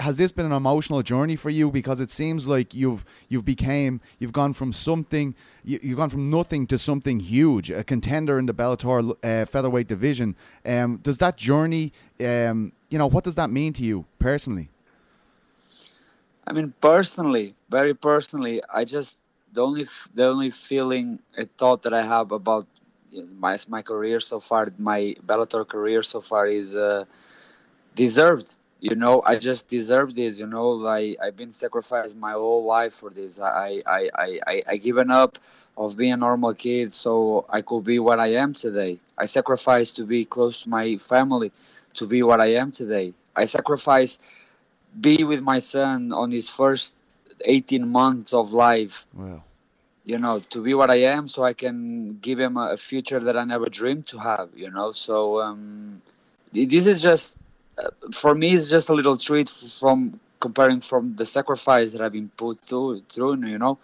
has this been an emotional journey for you? Because it seems like you've you've became you've gone from something you, you've gone from nothing to something huge, a contender in the Bellator uh, featherweight division. Um, does that journey, um, you know, what does that mean to you personally? I mean, personally, very personally, I just the only the only feeling, a thought that I have about my my career so far, my Bellator career so far is uh, deserved. You know, I just deserve this. You know, like I've been sacrificed my whole life for this. I I I I, I given up of being a normal kid so I could be what I am today. I sacrificed to be close to my family, to be what I am today. I sacrificed be with my son on his first 18 months of life Well, you know, to be what I am, so I can give him a, a future that I never dreamed to have. You know, so um, this is just for me. It's just a little treat from comparing from the sacrifice that I've been put through. You know,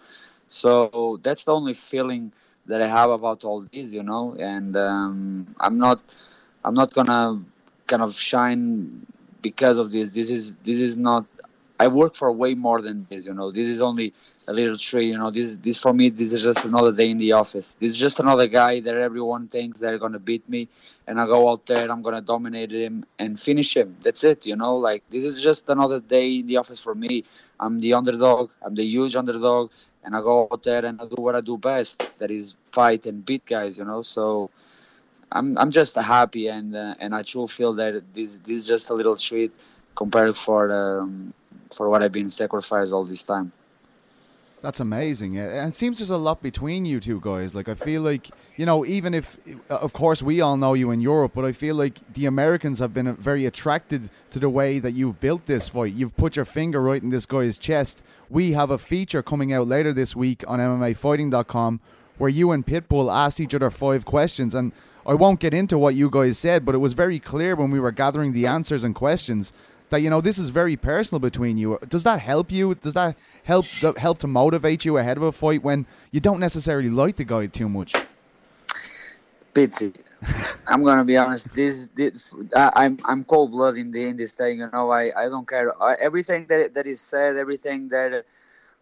so that's the only feeling that I have about all this. You know, and um, I'm not, I'm not gonna kind of shine because of this. This is this is not. I work for way more than this. You know, this is only a little tree. You know, this this for me, this is just another day in the office. This is just another guy that everyone thinks they're gonna beat me, and I go out there, and I'm gonna dominate him and finish him. That's it. You know, like this is just another day in the office for me. I'm the underdog. I'm the huge underdog, and I go out there and I do what I do best. That is fight and beat guys. You know, so. I'm I'm just happy and uh, and I truly feel that this this is just a little treat compared for um, for what I've been sacrificed all this time. That's amazing. And it seems there's a lot between you two guys. Like I feel like, you know, even if of course we all know you in Europe, but I feel like the Americans have been very attracted to the way that you've built this fight. You've put your finger right in this guy's chest. We have a feature coming out later this week on MMAfighting.com where you and Pitbull asked each other five questions and I won't get into what you guys said, but it was very clear when we were gathering the answers and questions that you know this is very personal between you. Does that help you? Does that help help to motivate you ahead of a fight when you don't necessarily like the guy too much? Pitsy, I'm gonna be honest. This, this I, I'm I'm cold blooded in the in this thing. You know, I, I don't care. I, everything that that is said, everything that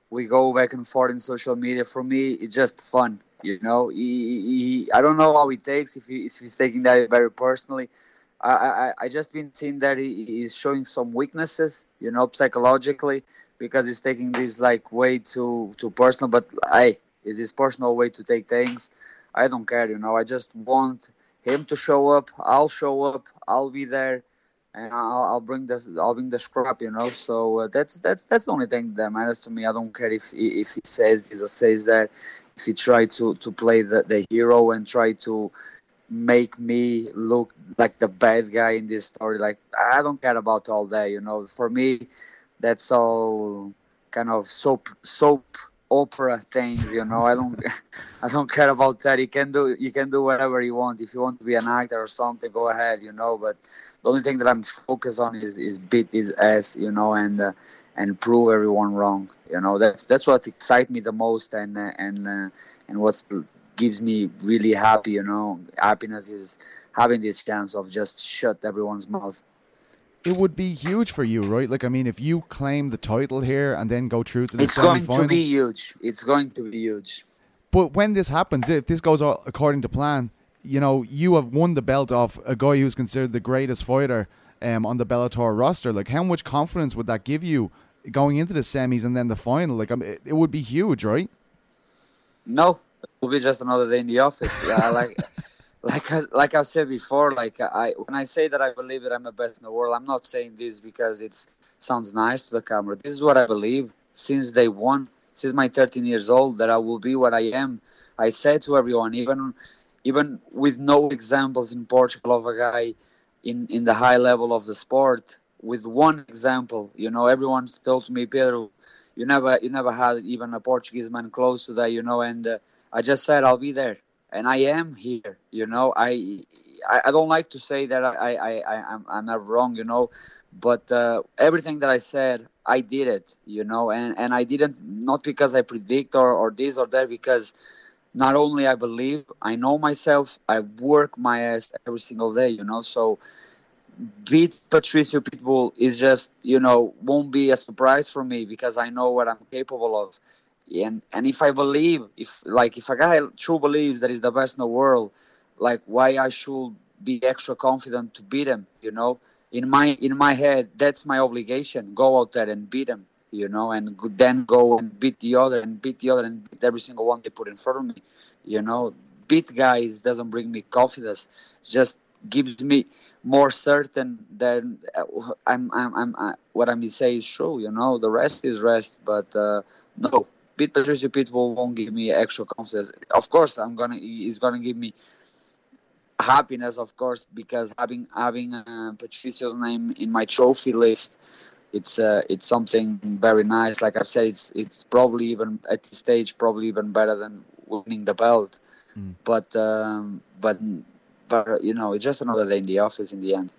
we go back and forth in social media. For me, it's just fun. You know, he, he, I don't know how he takes if, he, if he's taking that very personally. I, I, I just been seeing that he is showing some weaknesses, you know, psychologically, because he's taking this like way too too personal. But I is his personal way to take things. I don't care, you know. I just want him to show up. I'll show up. I'll be there, and I'll, I'll bring the I'll bring the scrap, you know. So uh, that's that's that's the only thing that matters to me. I don't care if if he says this or says that. If he try to to play the, the hero and try to make me look like the bad guy in this story. Like I don't care about all that, you know. For me, that's all kind of soap soap opera things, you know. I don't I don't care about that. You can do you can do whatever you want. If you want to be an actor or something, go ahead, you know. But the only thing that I'm focused on is is beat his ass, you know, and uh, and prove everyone wrong. You know, that's that's what excites me the most, and uh, and uh, and what's gives me really happy, you know, happiness is having this chance of just shut everyone's mouth. It would be huge for you, right? Like, I mean, if you claim the title here and then go through to the it's semi-final. It's going to be huge. It's going to be huge. But when this happens, if this goes according to plan, you know, you have won the belt off a guy who's considered the greatest fighter um, on the Bellator roster. Like, how much confidence would that give you going into the semis and then the final? Like, I mean, it would be huge, right? No, will be just another day in the office. Yeah, uh, like like I, like I've said before, like uh, I when I say that I believe that I'm the best in the world, I'm not saying this because it sounds nice to the camera. This is what I believe since day one, since my 13 years old, that I will be what I am. I said to everyone, even even with no examples in Portugal of a guy in in the high level of the sport, with one example, you know, everyone's told me, Pedro, you never you never had even a Portuguese man close to that, you know, and uh, I just said I'll be there, and I am here. You know, I I, I don't like to say that I I, I I'm I'm not wrong. You know, but uh, everything that I said, I did it. You know, and and I didn't not because I predict or or this or that because not only I believe, I know myself. I work my ass every single day. You know, so beat Patricio Pitbull is just you know won't be a surprise for me because I know what I'm capable of and and if I believe if like if a guy true believes that he's the best in the world, like why I should be extra confident to beat him, you know? In my in my head, that's my obligation. Go out there and beat him, you know, and then go and beat the other and beat the other and beat every single one they put in front of me, you know. Beat guys doesn't bring me confidence, just gives me more certain than uh, I'm I'm I'm uh, what I'm saying is true, you know. The rest is rest, but uh, no, beat Patricio Pitbull won't give me extra confidence. Of course, I'm gonna he's gonna give me happiness, of course, because having having uh, Patricio's name in my trophy list it's uh, it's something very nice. Like I said, it's it's probably even at this stage probably even better than winning the belt. Mm. But um, but but you know, it's just another day in the office in the end.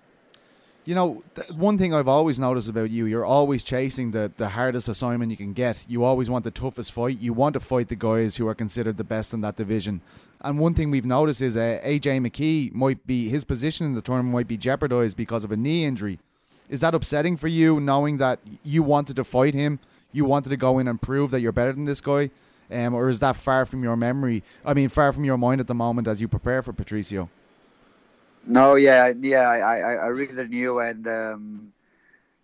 You know, th- one thing I've always noticed about you, you're always chasing the, the hardest assignment you can get. You always want the toughest fight. You want to fight the guys who are considered the best in that division. And one thing we've noticed is uh, AJ McKee might be, his position in the tournament might be jeopardized because of a knee injury. Is that upsetting for you, knowing that you wanted to fight him? You wanted to go in and prove that you're better than this guy? Um, or is that far from your memory? I mean, far from your mind at the moment as you prepare for Patricio? No, yeah, yeah, I, I, I really knew, and um,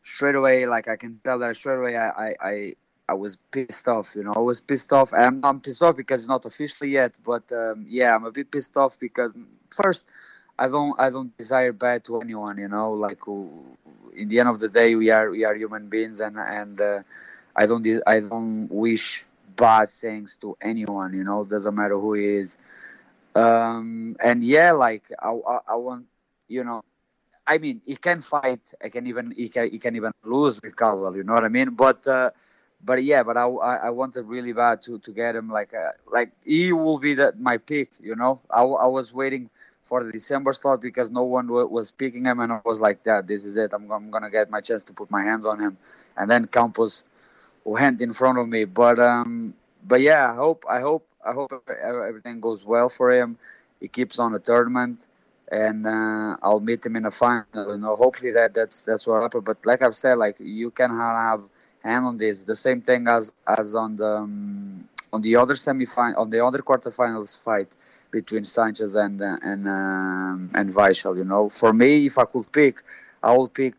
straight away, like I can tell that straight away, I, I, I, I was pissed off. You know, I was pissed off. I'm, I'm pissed off because it's not officially yet, but um, yeah, I'm a bit pissed off because first, I don't, I don't desire bad to anyone. You know, like in the end of the day, we are, we are human beings, and and uh, I don't, I don't wish bad things to anyone. You know, doesn't matter who he is um and yeah like I, I, I want you know i mean he can fight i can even he can, he can even lose with caldwell you know what i mean? But uh but yeah but i i, wanted really bad to to get him like uh, like he will be that my pick you know? I, I was waiting for the december slot because no one w- was picking him and i was like that this is it. I'm, I'm gonna get my chance to put my hands on him. And then campos went in front of me. But um but yeah i hope i hope I hope everything goes well for him. He keeps on the tournament, and uh, I'll meet him in the final. You know, hopefully that that's that's what happened. But like I've said, like you can have hand on this. The same thing as as on the um, on the other semi on the other quarterfinals fight between Sanchez and uh, and um, and Weichel. You know, for me, if I could pick, I would pick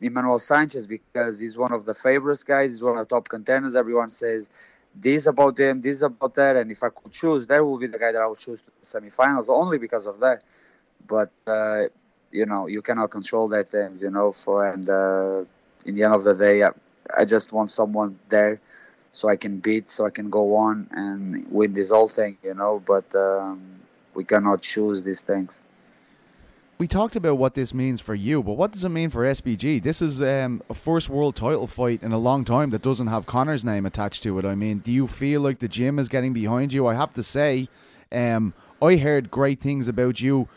Emmanuel Sanchez because he's one of the favorites guys. He's one of the top contenders. Everyone says this about them, this is about that, and if I could choose, that would be the guy that I would choose to the semifinals only because of that. But uh, you know, you cannot control that things, you know. For and uh, in the end of the day, I, I, just want someone there so I can beat, so I can go on and win this whole thing, you know. But um, we cannot choose these things we talked about what this means for you, but what does it mean for SBG? This is um, a first world title fight in a long time that doesn't have Conor's name attached to it. I mean, do you feel like the gym is getting behind you? I have to say, um, I heard great things about you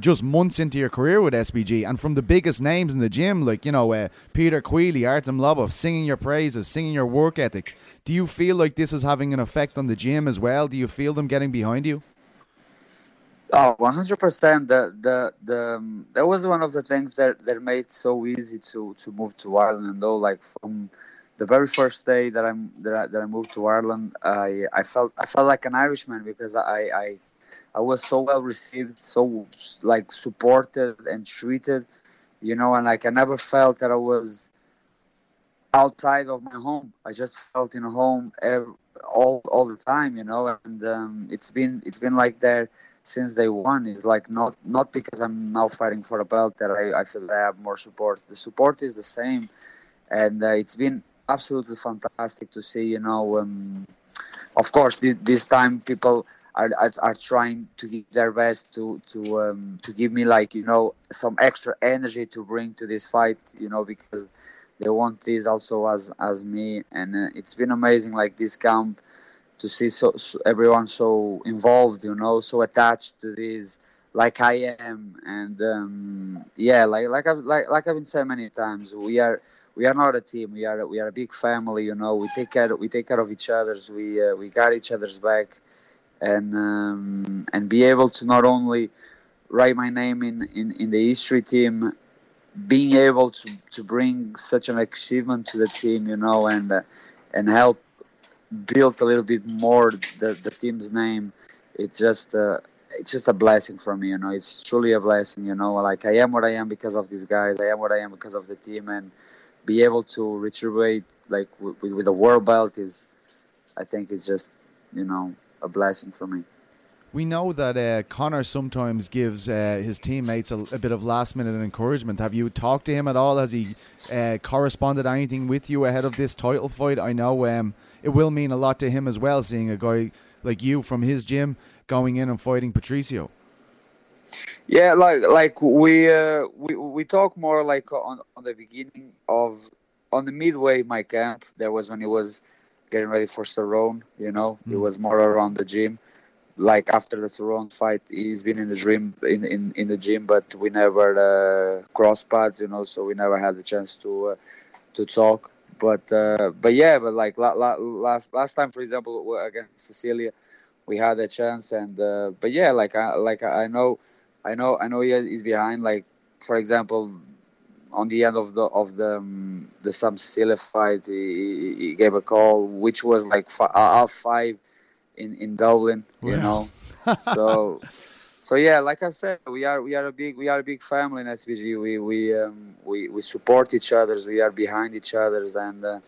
just months into your career with SBG, and from the biggest names in the gym, like you know uh, Peter Queally, Artem Lobov, singing your praises, singing your work ethic. Do you feel like this is having an effect on the gym as well? Do you feel them getting behind you? Oh, 100%. The, the, the, um, that was one of the things that, that made so easy to, to move to Ireland. And though, like from the very first day that I'm, that I, that I moved to Ireland, I, I felt I felt like an Irishman because I, I I was so well received, so like supported and treated, you know, and like I never felt that I was outside of my home. I just felt in home every, all all the time, you know, and um, it's been it's been like that since day one is like not not because I'm now fighting for a belt that I, I feel I have more support. The support is the same, and uh, it's been absolutely fantastic to see. You know, um, of course, this time people are, are, are trying to give their best to to um, to give me like you know some extra energy to bring to this fight. You know, because they want this also as as me, and uh, it's been amazing. Like this camp to see so, so, everyone so involved, you know, so attached to this, like I am, and um, yeah, like like I've like like I've been saying many times, we are we are not a team. We are we are a big family, you know. We take care we take care of each other's. We uh, we got each other's back, and um, and be able to not only write my name in, in, in the history team, being able to, to bring such an achievement to the team, you know, and uh, and help built a little bit more the, the team's name it's just uh, it's just a blessing for me you know it's truly a blessing you know like i am what i am because of these guys i am what i am because of the team and be able to retrieve like with, with a world belt is i think it's just you know a blessing for me we know that uh, Conor sometimes gives uh, his teammates a, a, bit of last minute encouragement. Have you talked to him at all? Has he uh, corresponded anything with you ahead of this title fight? I know um, it will mean a lot to him as well, seeing a guy like you from his gym going in and fighting Patricio. Yeah, like like we uh, we we talk more like on, on the beginning of on the midway my camp. There was when he was getting ready for Cerrone. You know, he Mm. was more around the gym. Like after the Cerrone fight, he's been in the dream in, in, in the gym, but we never uh, cross paths. You know, so we never had the chance to uh, to talk. But uh, but yeah, but like la- la- last last time, for example, against Sicilia, we had a chance, and uh, but yeah, like I like I know, I know I know he behind. Like for example, on the end of the of the um, the Sam Sicilia fight, he, he- gave a call, which was like uh, half five in in Dublin. You know, so so yeah, like I said, we are we are a big we are a big family in SBG. We we um, we we support each others. We are behind each others, and uh,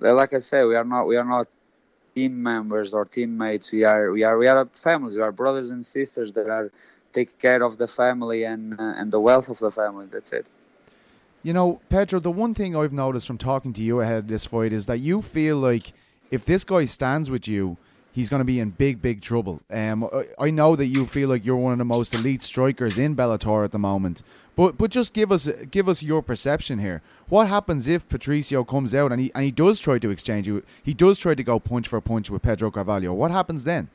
like I said, we are not we are not team members or teammates. We are we are we are families. We are brothers and sisters that are taking care of the family and uh, and the wealth of the family. That's it. You know, Pedro, the one thing I've noticed from talking to you ahead of this fight is that you feel like if this guy stands with you, he's going to be in big, big trouble. Um, I- know that you feel like you're one of the most elite strikers in Bellator at the moment, but but just give us give us your perception here. What happens if Patricio comes out and he and he does try to exchange you? He does try to go punch for punch with Pedro Carvalho. What happens then?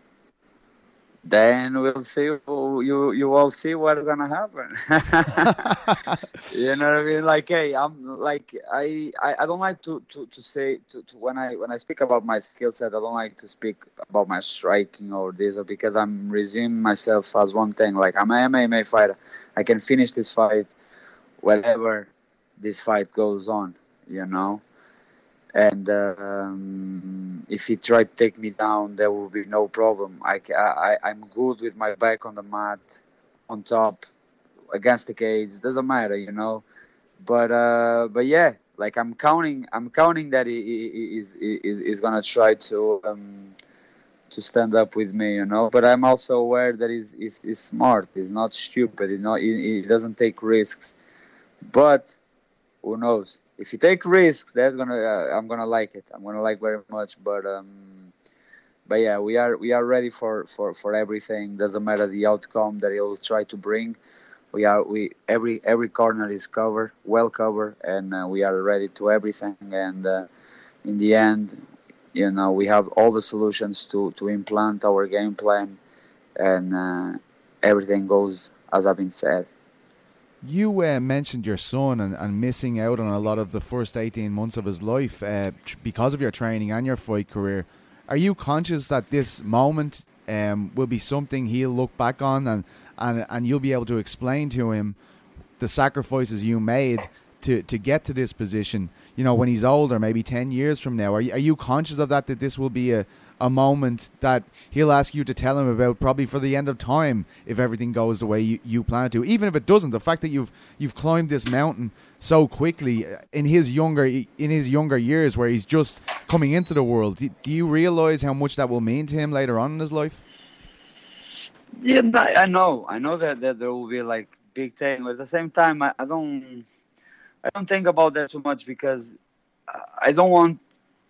Then we'll see. You you all see what's gonna happen. you know what I mean? Like, hey, I'm like I I, I don't like to, to, to say to, to when I when I speak about my skill set. I don't like to speak about my striking or this or because I'm resuming myself as one thing. Like I'm an MMA fighter. I can finish this fight whenever this fight goes on. You know. And um, if he tried to take me down, there will be no problem. I, I, I'm good with my back on the mat, on top, against the cage. Doesn't matter, you know. But uh, but yeah, like I'm counting, I'm counting that he, is is gonna try to um, to stand up with me, you know. But I'm also aware that he's he's, he's smart. He's not stupid. You know, he, he doesn't take risks. But who knows? If you take risks, that's gonna uh, I'm gonna like it. I'm gonna like very much. But um, but yeah, we are we are ready for for for everything. Doesn't matter the outcome that he'll try to bring. We are we every every corner is covered, well covered, and uh, we are ready to everything. And uh, in the end, you know, we have all the solutions to to implant our game plan, and uh, everything goes as I've been said. You uh, mentioned your son and, and missing out on a lot of the first 18 months of his life uh, tr- because of your training and your fight career. Are you conscious that this moment um, will be something he'll look back on and, and, and you'll be able to explain to him the sacrifices you made to, to get to this position, you know, when he's older, maybe 10 years from now? Are you, are you conscious of that, that this will be a, a moment that he'll ask you to tell him about probably for the end of time if everything goes the way you, you plan to even if it doesn't the fact that you've you've climbed this mountain so quickly in his younger in his younger years where he's just coming into the world do, do you realize how much that will mean to him later on in his life Yeah, I I know. I know that, that there will be like big thing. But at the same time, I, I don't, I don't think about that too much because I- don't want,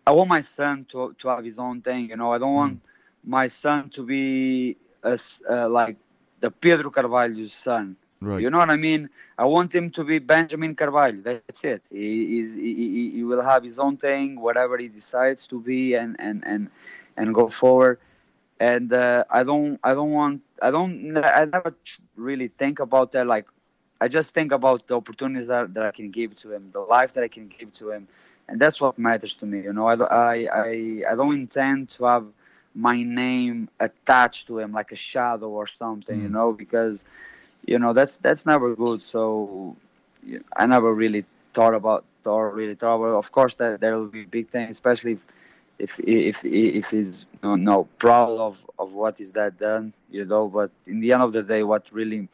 I want my son to to have his own thing. You know, I don't want my son to be as uh, like the Pedro Carvalho's son. right You know what I mean? I want him to be Benjamin Carvalho. That's it. He is. He, he, he will have his own thing, whatever he decides to be, and and and and go forward. And uh, I don't. I don't want. I don't. I never really think about that. Like, I just think about the opportunities that, that I can give to him, the life that I can give to him, and that's what matters to me. You know, I don't- I I, I don't intend to have my name attached to him like a shadow or something. You Mm. know, because you know that's that's never good so i never really thought about or really thought about of course that there will be big things especially if if if, if he's no, no proud of of what is that done you know but in the end of the day what really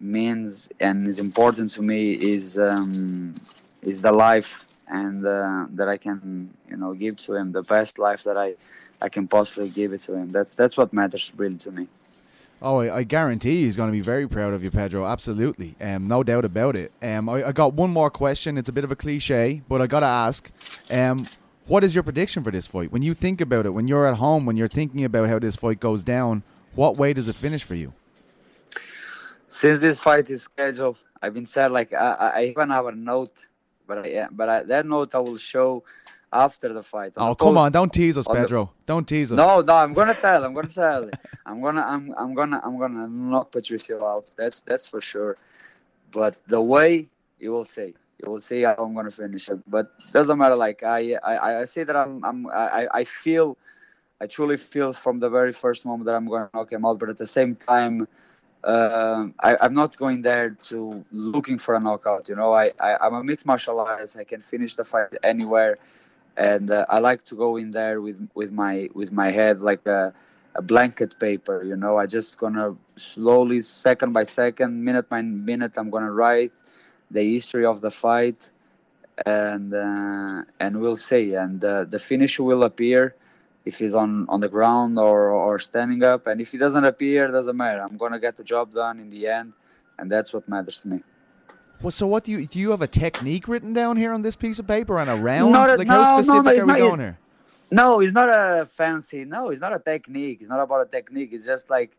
means and is important to me is um is the life and uh, that i can you know give to him the best life that i i can possibly give it to him that's that's what matters really to me Oh, I, I guarantee he's going to be very proud of you, Pedro. Absolutely, um, no doubt about it. Um, I, I got one more question. It's a bit of a cliche, but I got to ask. Um, what is your prediction for this fight? When you think about it, when you're at home, when you're thinking about how this fight goes down, what way does it finish for you? Since this fight is scheduled, I've been said like I, I even have a note but I, but I, that note I will show after the fight. Oh, the come post- on! Don't tease us, on the- Pedro. Don't tease us. No, no, I'm gonna tell. I'm gonna tell. I'm gonna, I'm, I'm gonna, I'm gonna knock Patricio out. That's that's for sure. But the way you will see, you will see how I'm gonna finish it. But doesn't matter. Like I, I, I say that I'm, I'm, I, I feel, I truly feel from the very first moment that I'm gonna knock him out. But at the same time, uh, I, I'm not going there to looking for a knockout. You know, I, I, I'm a mixed martial artist. I can finish the fight anywhere and uh, I like to go in there with with my with my head like a, a blanket paper. You know, I just gonna slowly, second by second, minute by minute, I'm gonna write the history of the fight, and uh, and we'll see. And uh, the finish will appear if he's on on the ground or or standing up, and if he doesn't appear, doesn't matter. I'm gonna get the job done in the end, and that's what matters to me. Well, so what do you do? You have a technique written down here on this piece of paper and a round? Not a- like no, how no, specific no, it's are we not- going here? No, it's not a fancy. No, it's not a technique. It's not about a technique. It's just like,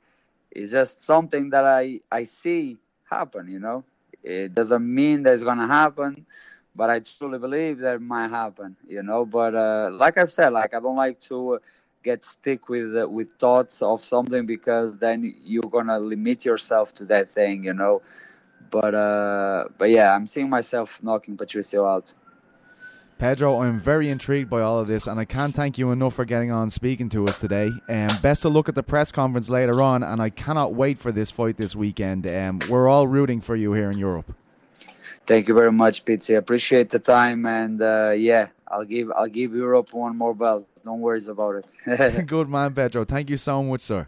it's just something that I I see happen. You know, it doesn't mean that it's gonna happen, but I truly believe that might happen. You know, but uh, like I've said, like I don't like to get stick with uh, with thoughts of something because then you're gonna limit yourself to that thing. You know, but uh, but yeah, I'm seeing myself knocking Patricio out. Pedro, I'm very intrigued by all of this, and I can't thank you enough for getting on speaking to us today. Um, best of luck at the press conference later on, and I cannot wait for this fight this weekend. Um, we're all rooting for you here in Europe. Thank you very much, Pizzi. Appreciate the time, and uh, yeah, I'll give I'll give Europe one more belt. Don't worry about it. Good man, Pedro. Thank you so much, sir.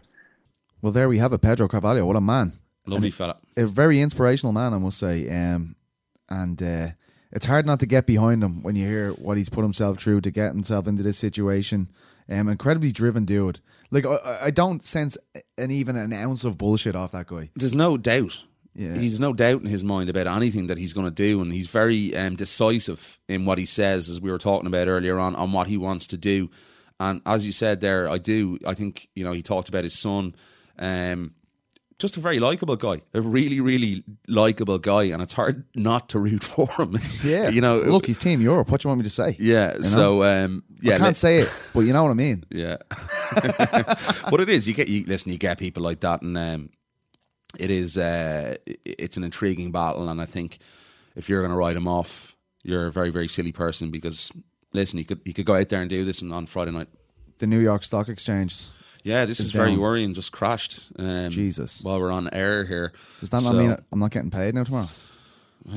Well, there we have it, Pedro Carvalho. What a man. Lovely fella. a very inspirational man, I must say. Um, and uh, it's hard not to get behind him when you hear what he's put himself through to get himself into this situation. Um, incredibly driven dude. Like I, I don't sense an even an ounce of bullshit off that guy. There's no doubt. Yeah. He's no doubt in his mind about anything that he's going to do, and he's very um, decisive in what he says, as we were talking about earlier on, on what he wants to do. And as you said there, I do. I think you know he talked about his son. Um, just a very likable guy, a really, really likable guy, and it's hard not to root for him. Yeah, you know. Look, he's Team Europe. What do you want me to say? yeah. know? So um, yeah, I can't say it, but you know what I mean. yeah. what it is, you get you listen, you get people like that, and um, it is uh, it's an intriguing battle, and I think if you're going to write him off, you're a very very silly person because listen, you could you could go out there and do this and on Friday night. The New York Stock Exchange. Yeah, this Is is very worrying. Just crashed. Um, Jesus. While we're on air here, Does that not mean I'm not getting paid now tomorrow?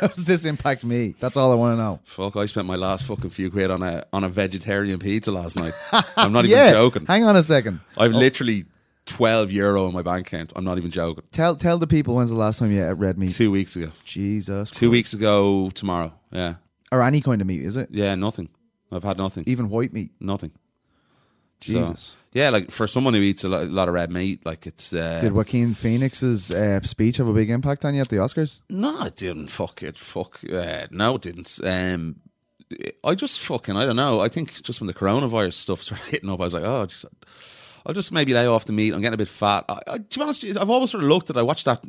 How does this impact me? That's all I want to know. Fuck! I spent my last fucking few quid on a on a vegetarian pizza last night. I'm not yeah. even joking. Hang on a second. I've literally twelve euro in my bank account. I'm not even joking. Tell tell the people when's the last time you ate red meat. Two weeks ago. Jesus. Two weeks ago tomorrow. Yeah. or any kind of meat, is it? Yeah, nothing. I've had nothing. Even white meat. Nothing. So, Jesus. yeah, like for someone who eats a lot, a lot of red meat, like it's. Uh, Did Joaquin Phoenix's uh, speech have a big impact on you at the Oscars? no, it didn't. Fuck it. Fuck. Uh, no, it didn't. Um, I just fucking. I don't know. I think just when the coronavirus stuff started hitting up, I was like, oh, just, I'll just maybe lay off the meat. I'm getting a bit fat. I, I, to be honest, I've always sort of looked at. I watched that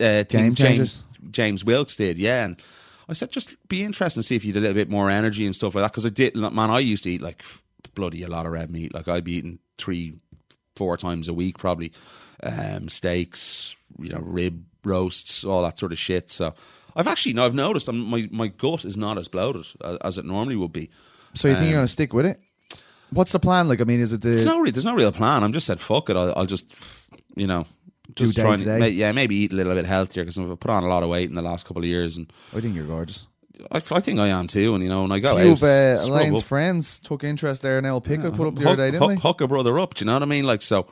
uh, Game James James Wilks did, yeah, and I said just be interested and see if you had a little bit more energy and stuff like that. Because I did, man, I used to eat like bloody a lot of red meat. Like I'd be eating three, four times a week probably, um, steaks, you know, rib roasts, all that sort of shit. So I've actually, no, I've noticed um, my my gut is not as bloated as, as it normally would be. So you think Um, you're going to stick with it? What's the plan? Like, I mean, is it There's the no, re- there's no real plan. I'm just said fuck it. I'll, I'll just, you know. Do Just day trying to day? ma- yeah, maybe eat a little bit healthier because I've put on a lot of weight in the last couple of years, and I think you're gorgeous. I, I think I am too. And you know, when I go A few of uh, scrub Elaine's up. friends took interest there in El Pico, put up the other day, didn't hook, they? hook a brother up. Do you know what I mean? Like so.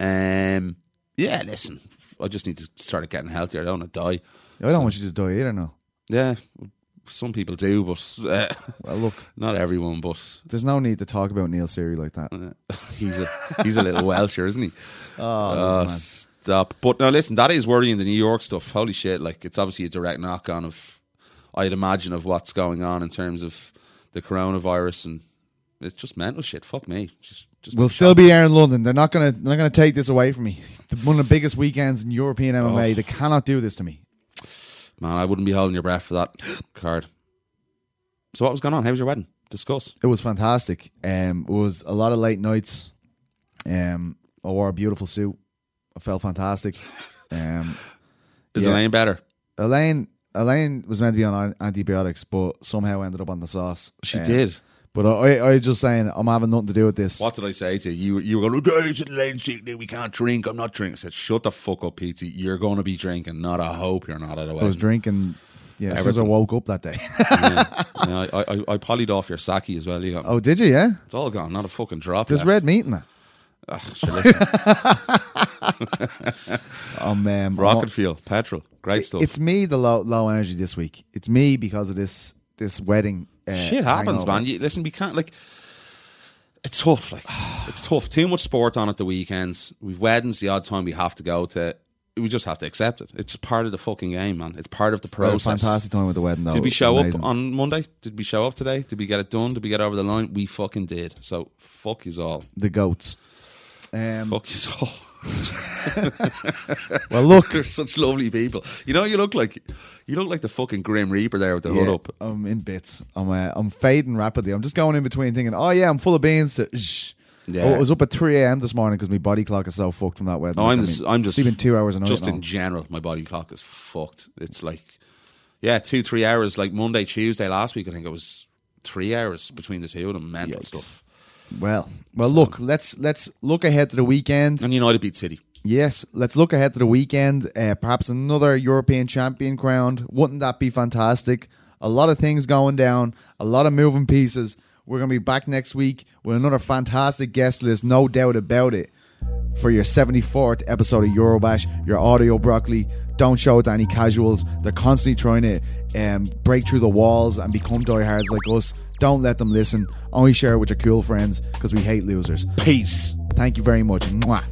Um, yeah. Listen, I just need to start getting healthier. I don't want to die. I don't want you to die either, no. Yeah, some people do, but uh, Well, look, not everyone. But there's no need to talk about Neil Seery like that. he's a he's a little Welsher, isn't he? Oh, Uh, stop. But now listen, that is worrying the New York stuff. Holy shit! Like it's obviously a direct knock on of, I'd imagine of what's going on in terms of the coronavirus and it's just mental shit. Fuck me. Just, just We'll still be here in London. They're not gonna they're not gonna take this away from me. One of the biggest weekends in European MMA. Oh. They cannot do this to me. Man. I wouldn't be holding your breath for that card. so what was going on? How was your wedding? Discuss. It was fantastic. Um, it was a lot of late nights. Um, I wore a beautiful suit. I felt fantastic. Um, Is Yeah. Elaine better? Elaine, Elaine was meant to be on antibiotics, but somehow ended up on the sauce. She Um, did. But I, I was just saying, I'm having nothing to do with this. What did I say to you? You, you were going, oh, it's Elaine sick, we can't drink. I'm not drinking. I said, shut the fuck up, Pete. You're going to be drinking. Not a hope you're not at I was drinking. Yeah, as soon as I woke up that day. yeah. Yeah, I, I, I polyed off your sake as well. You got, oh, did you? Yeah. It's all gone. Not a fucking drop. There's left. red meat in it. Ah, sure. Um, um, Rocket fuel, petrol, great stuff. It's me, the low low energy this week. It's me because of this this wedding. Uh, Shit happens, hangover. man. You, listen, we can't like. It's tough. Like it's tough. Too much sport on at the weekends. We've weddings the odd time we have to go to. We just have to accept it. It's just part of the fucking game, man. It's part of the We had a process. fantastic time with the wedding, though. Did we show up on Monday? Did we show up today? Did we get it done? Did we get over the line? We fucking did. So fuck is all. the goats? Um, Fuck you all. well, look, They're such lovely people. You know, you look like you look like the fucking Grim Reaper there with the hood up. I'm in bits. I'm uh, I'm fading rapidly. I'm just going in between thinking, oh yeah, I'm full of beans. To, shh. Yeah. Oh, I was up at 3 a.m. this morning because my body clock is so fucked from that wedding. No, I'm I just, mean, I'm just sleeping two hours a night. Just in general, my body clock is fucked. It's like, yeah, two three hours. Like Monday, Tuesday last week, I think it was three hours between the two of them. Mental Yikes. stuff. Well, well, look, let's let's look ahead to the weekend. And United beat City. Yes, let's look ahead to the weekend. Uh, perhaps another European champion crowned. Wouldn't that be fantastic? A lot of things going down, a lot of moving pieces. We're going to be back next week with another fantastic guest list, no doubt about it, for your 74th episode of Eurobash, your audio broccoli. Don't show it to any casuals. They're constantly trying to um, break through the walls and become diehards like us. Don't let them listen. Only share it with your cool friends because we hate losers. Peace. Thank you very much. Mwah.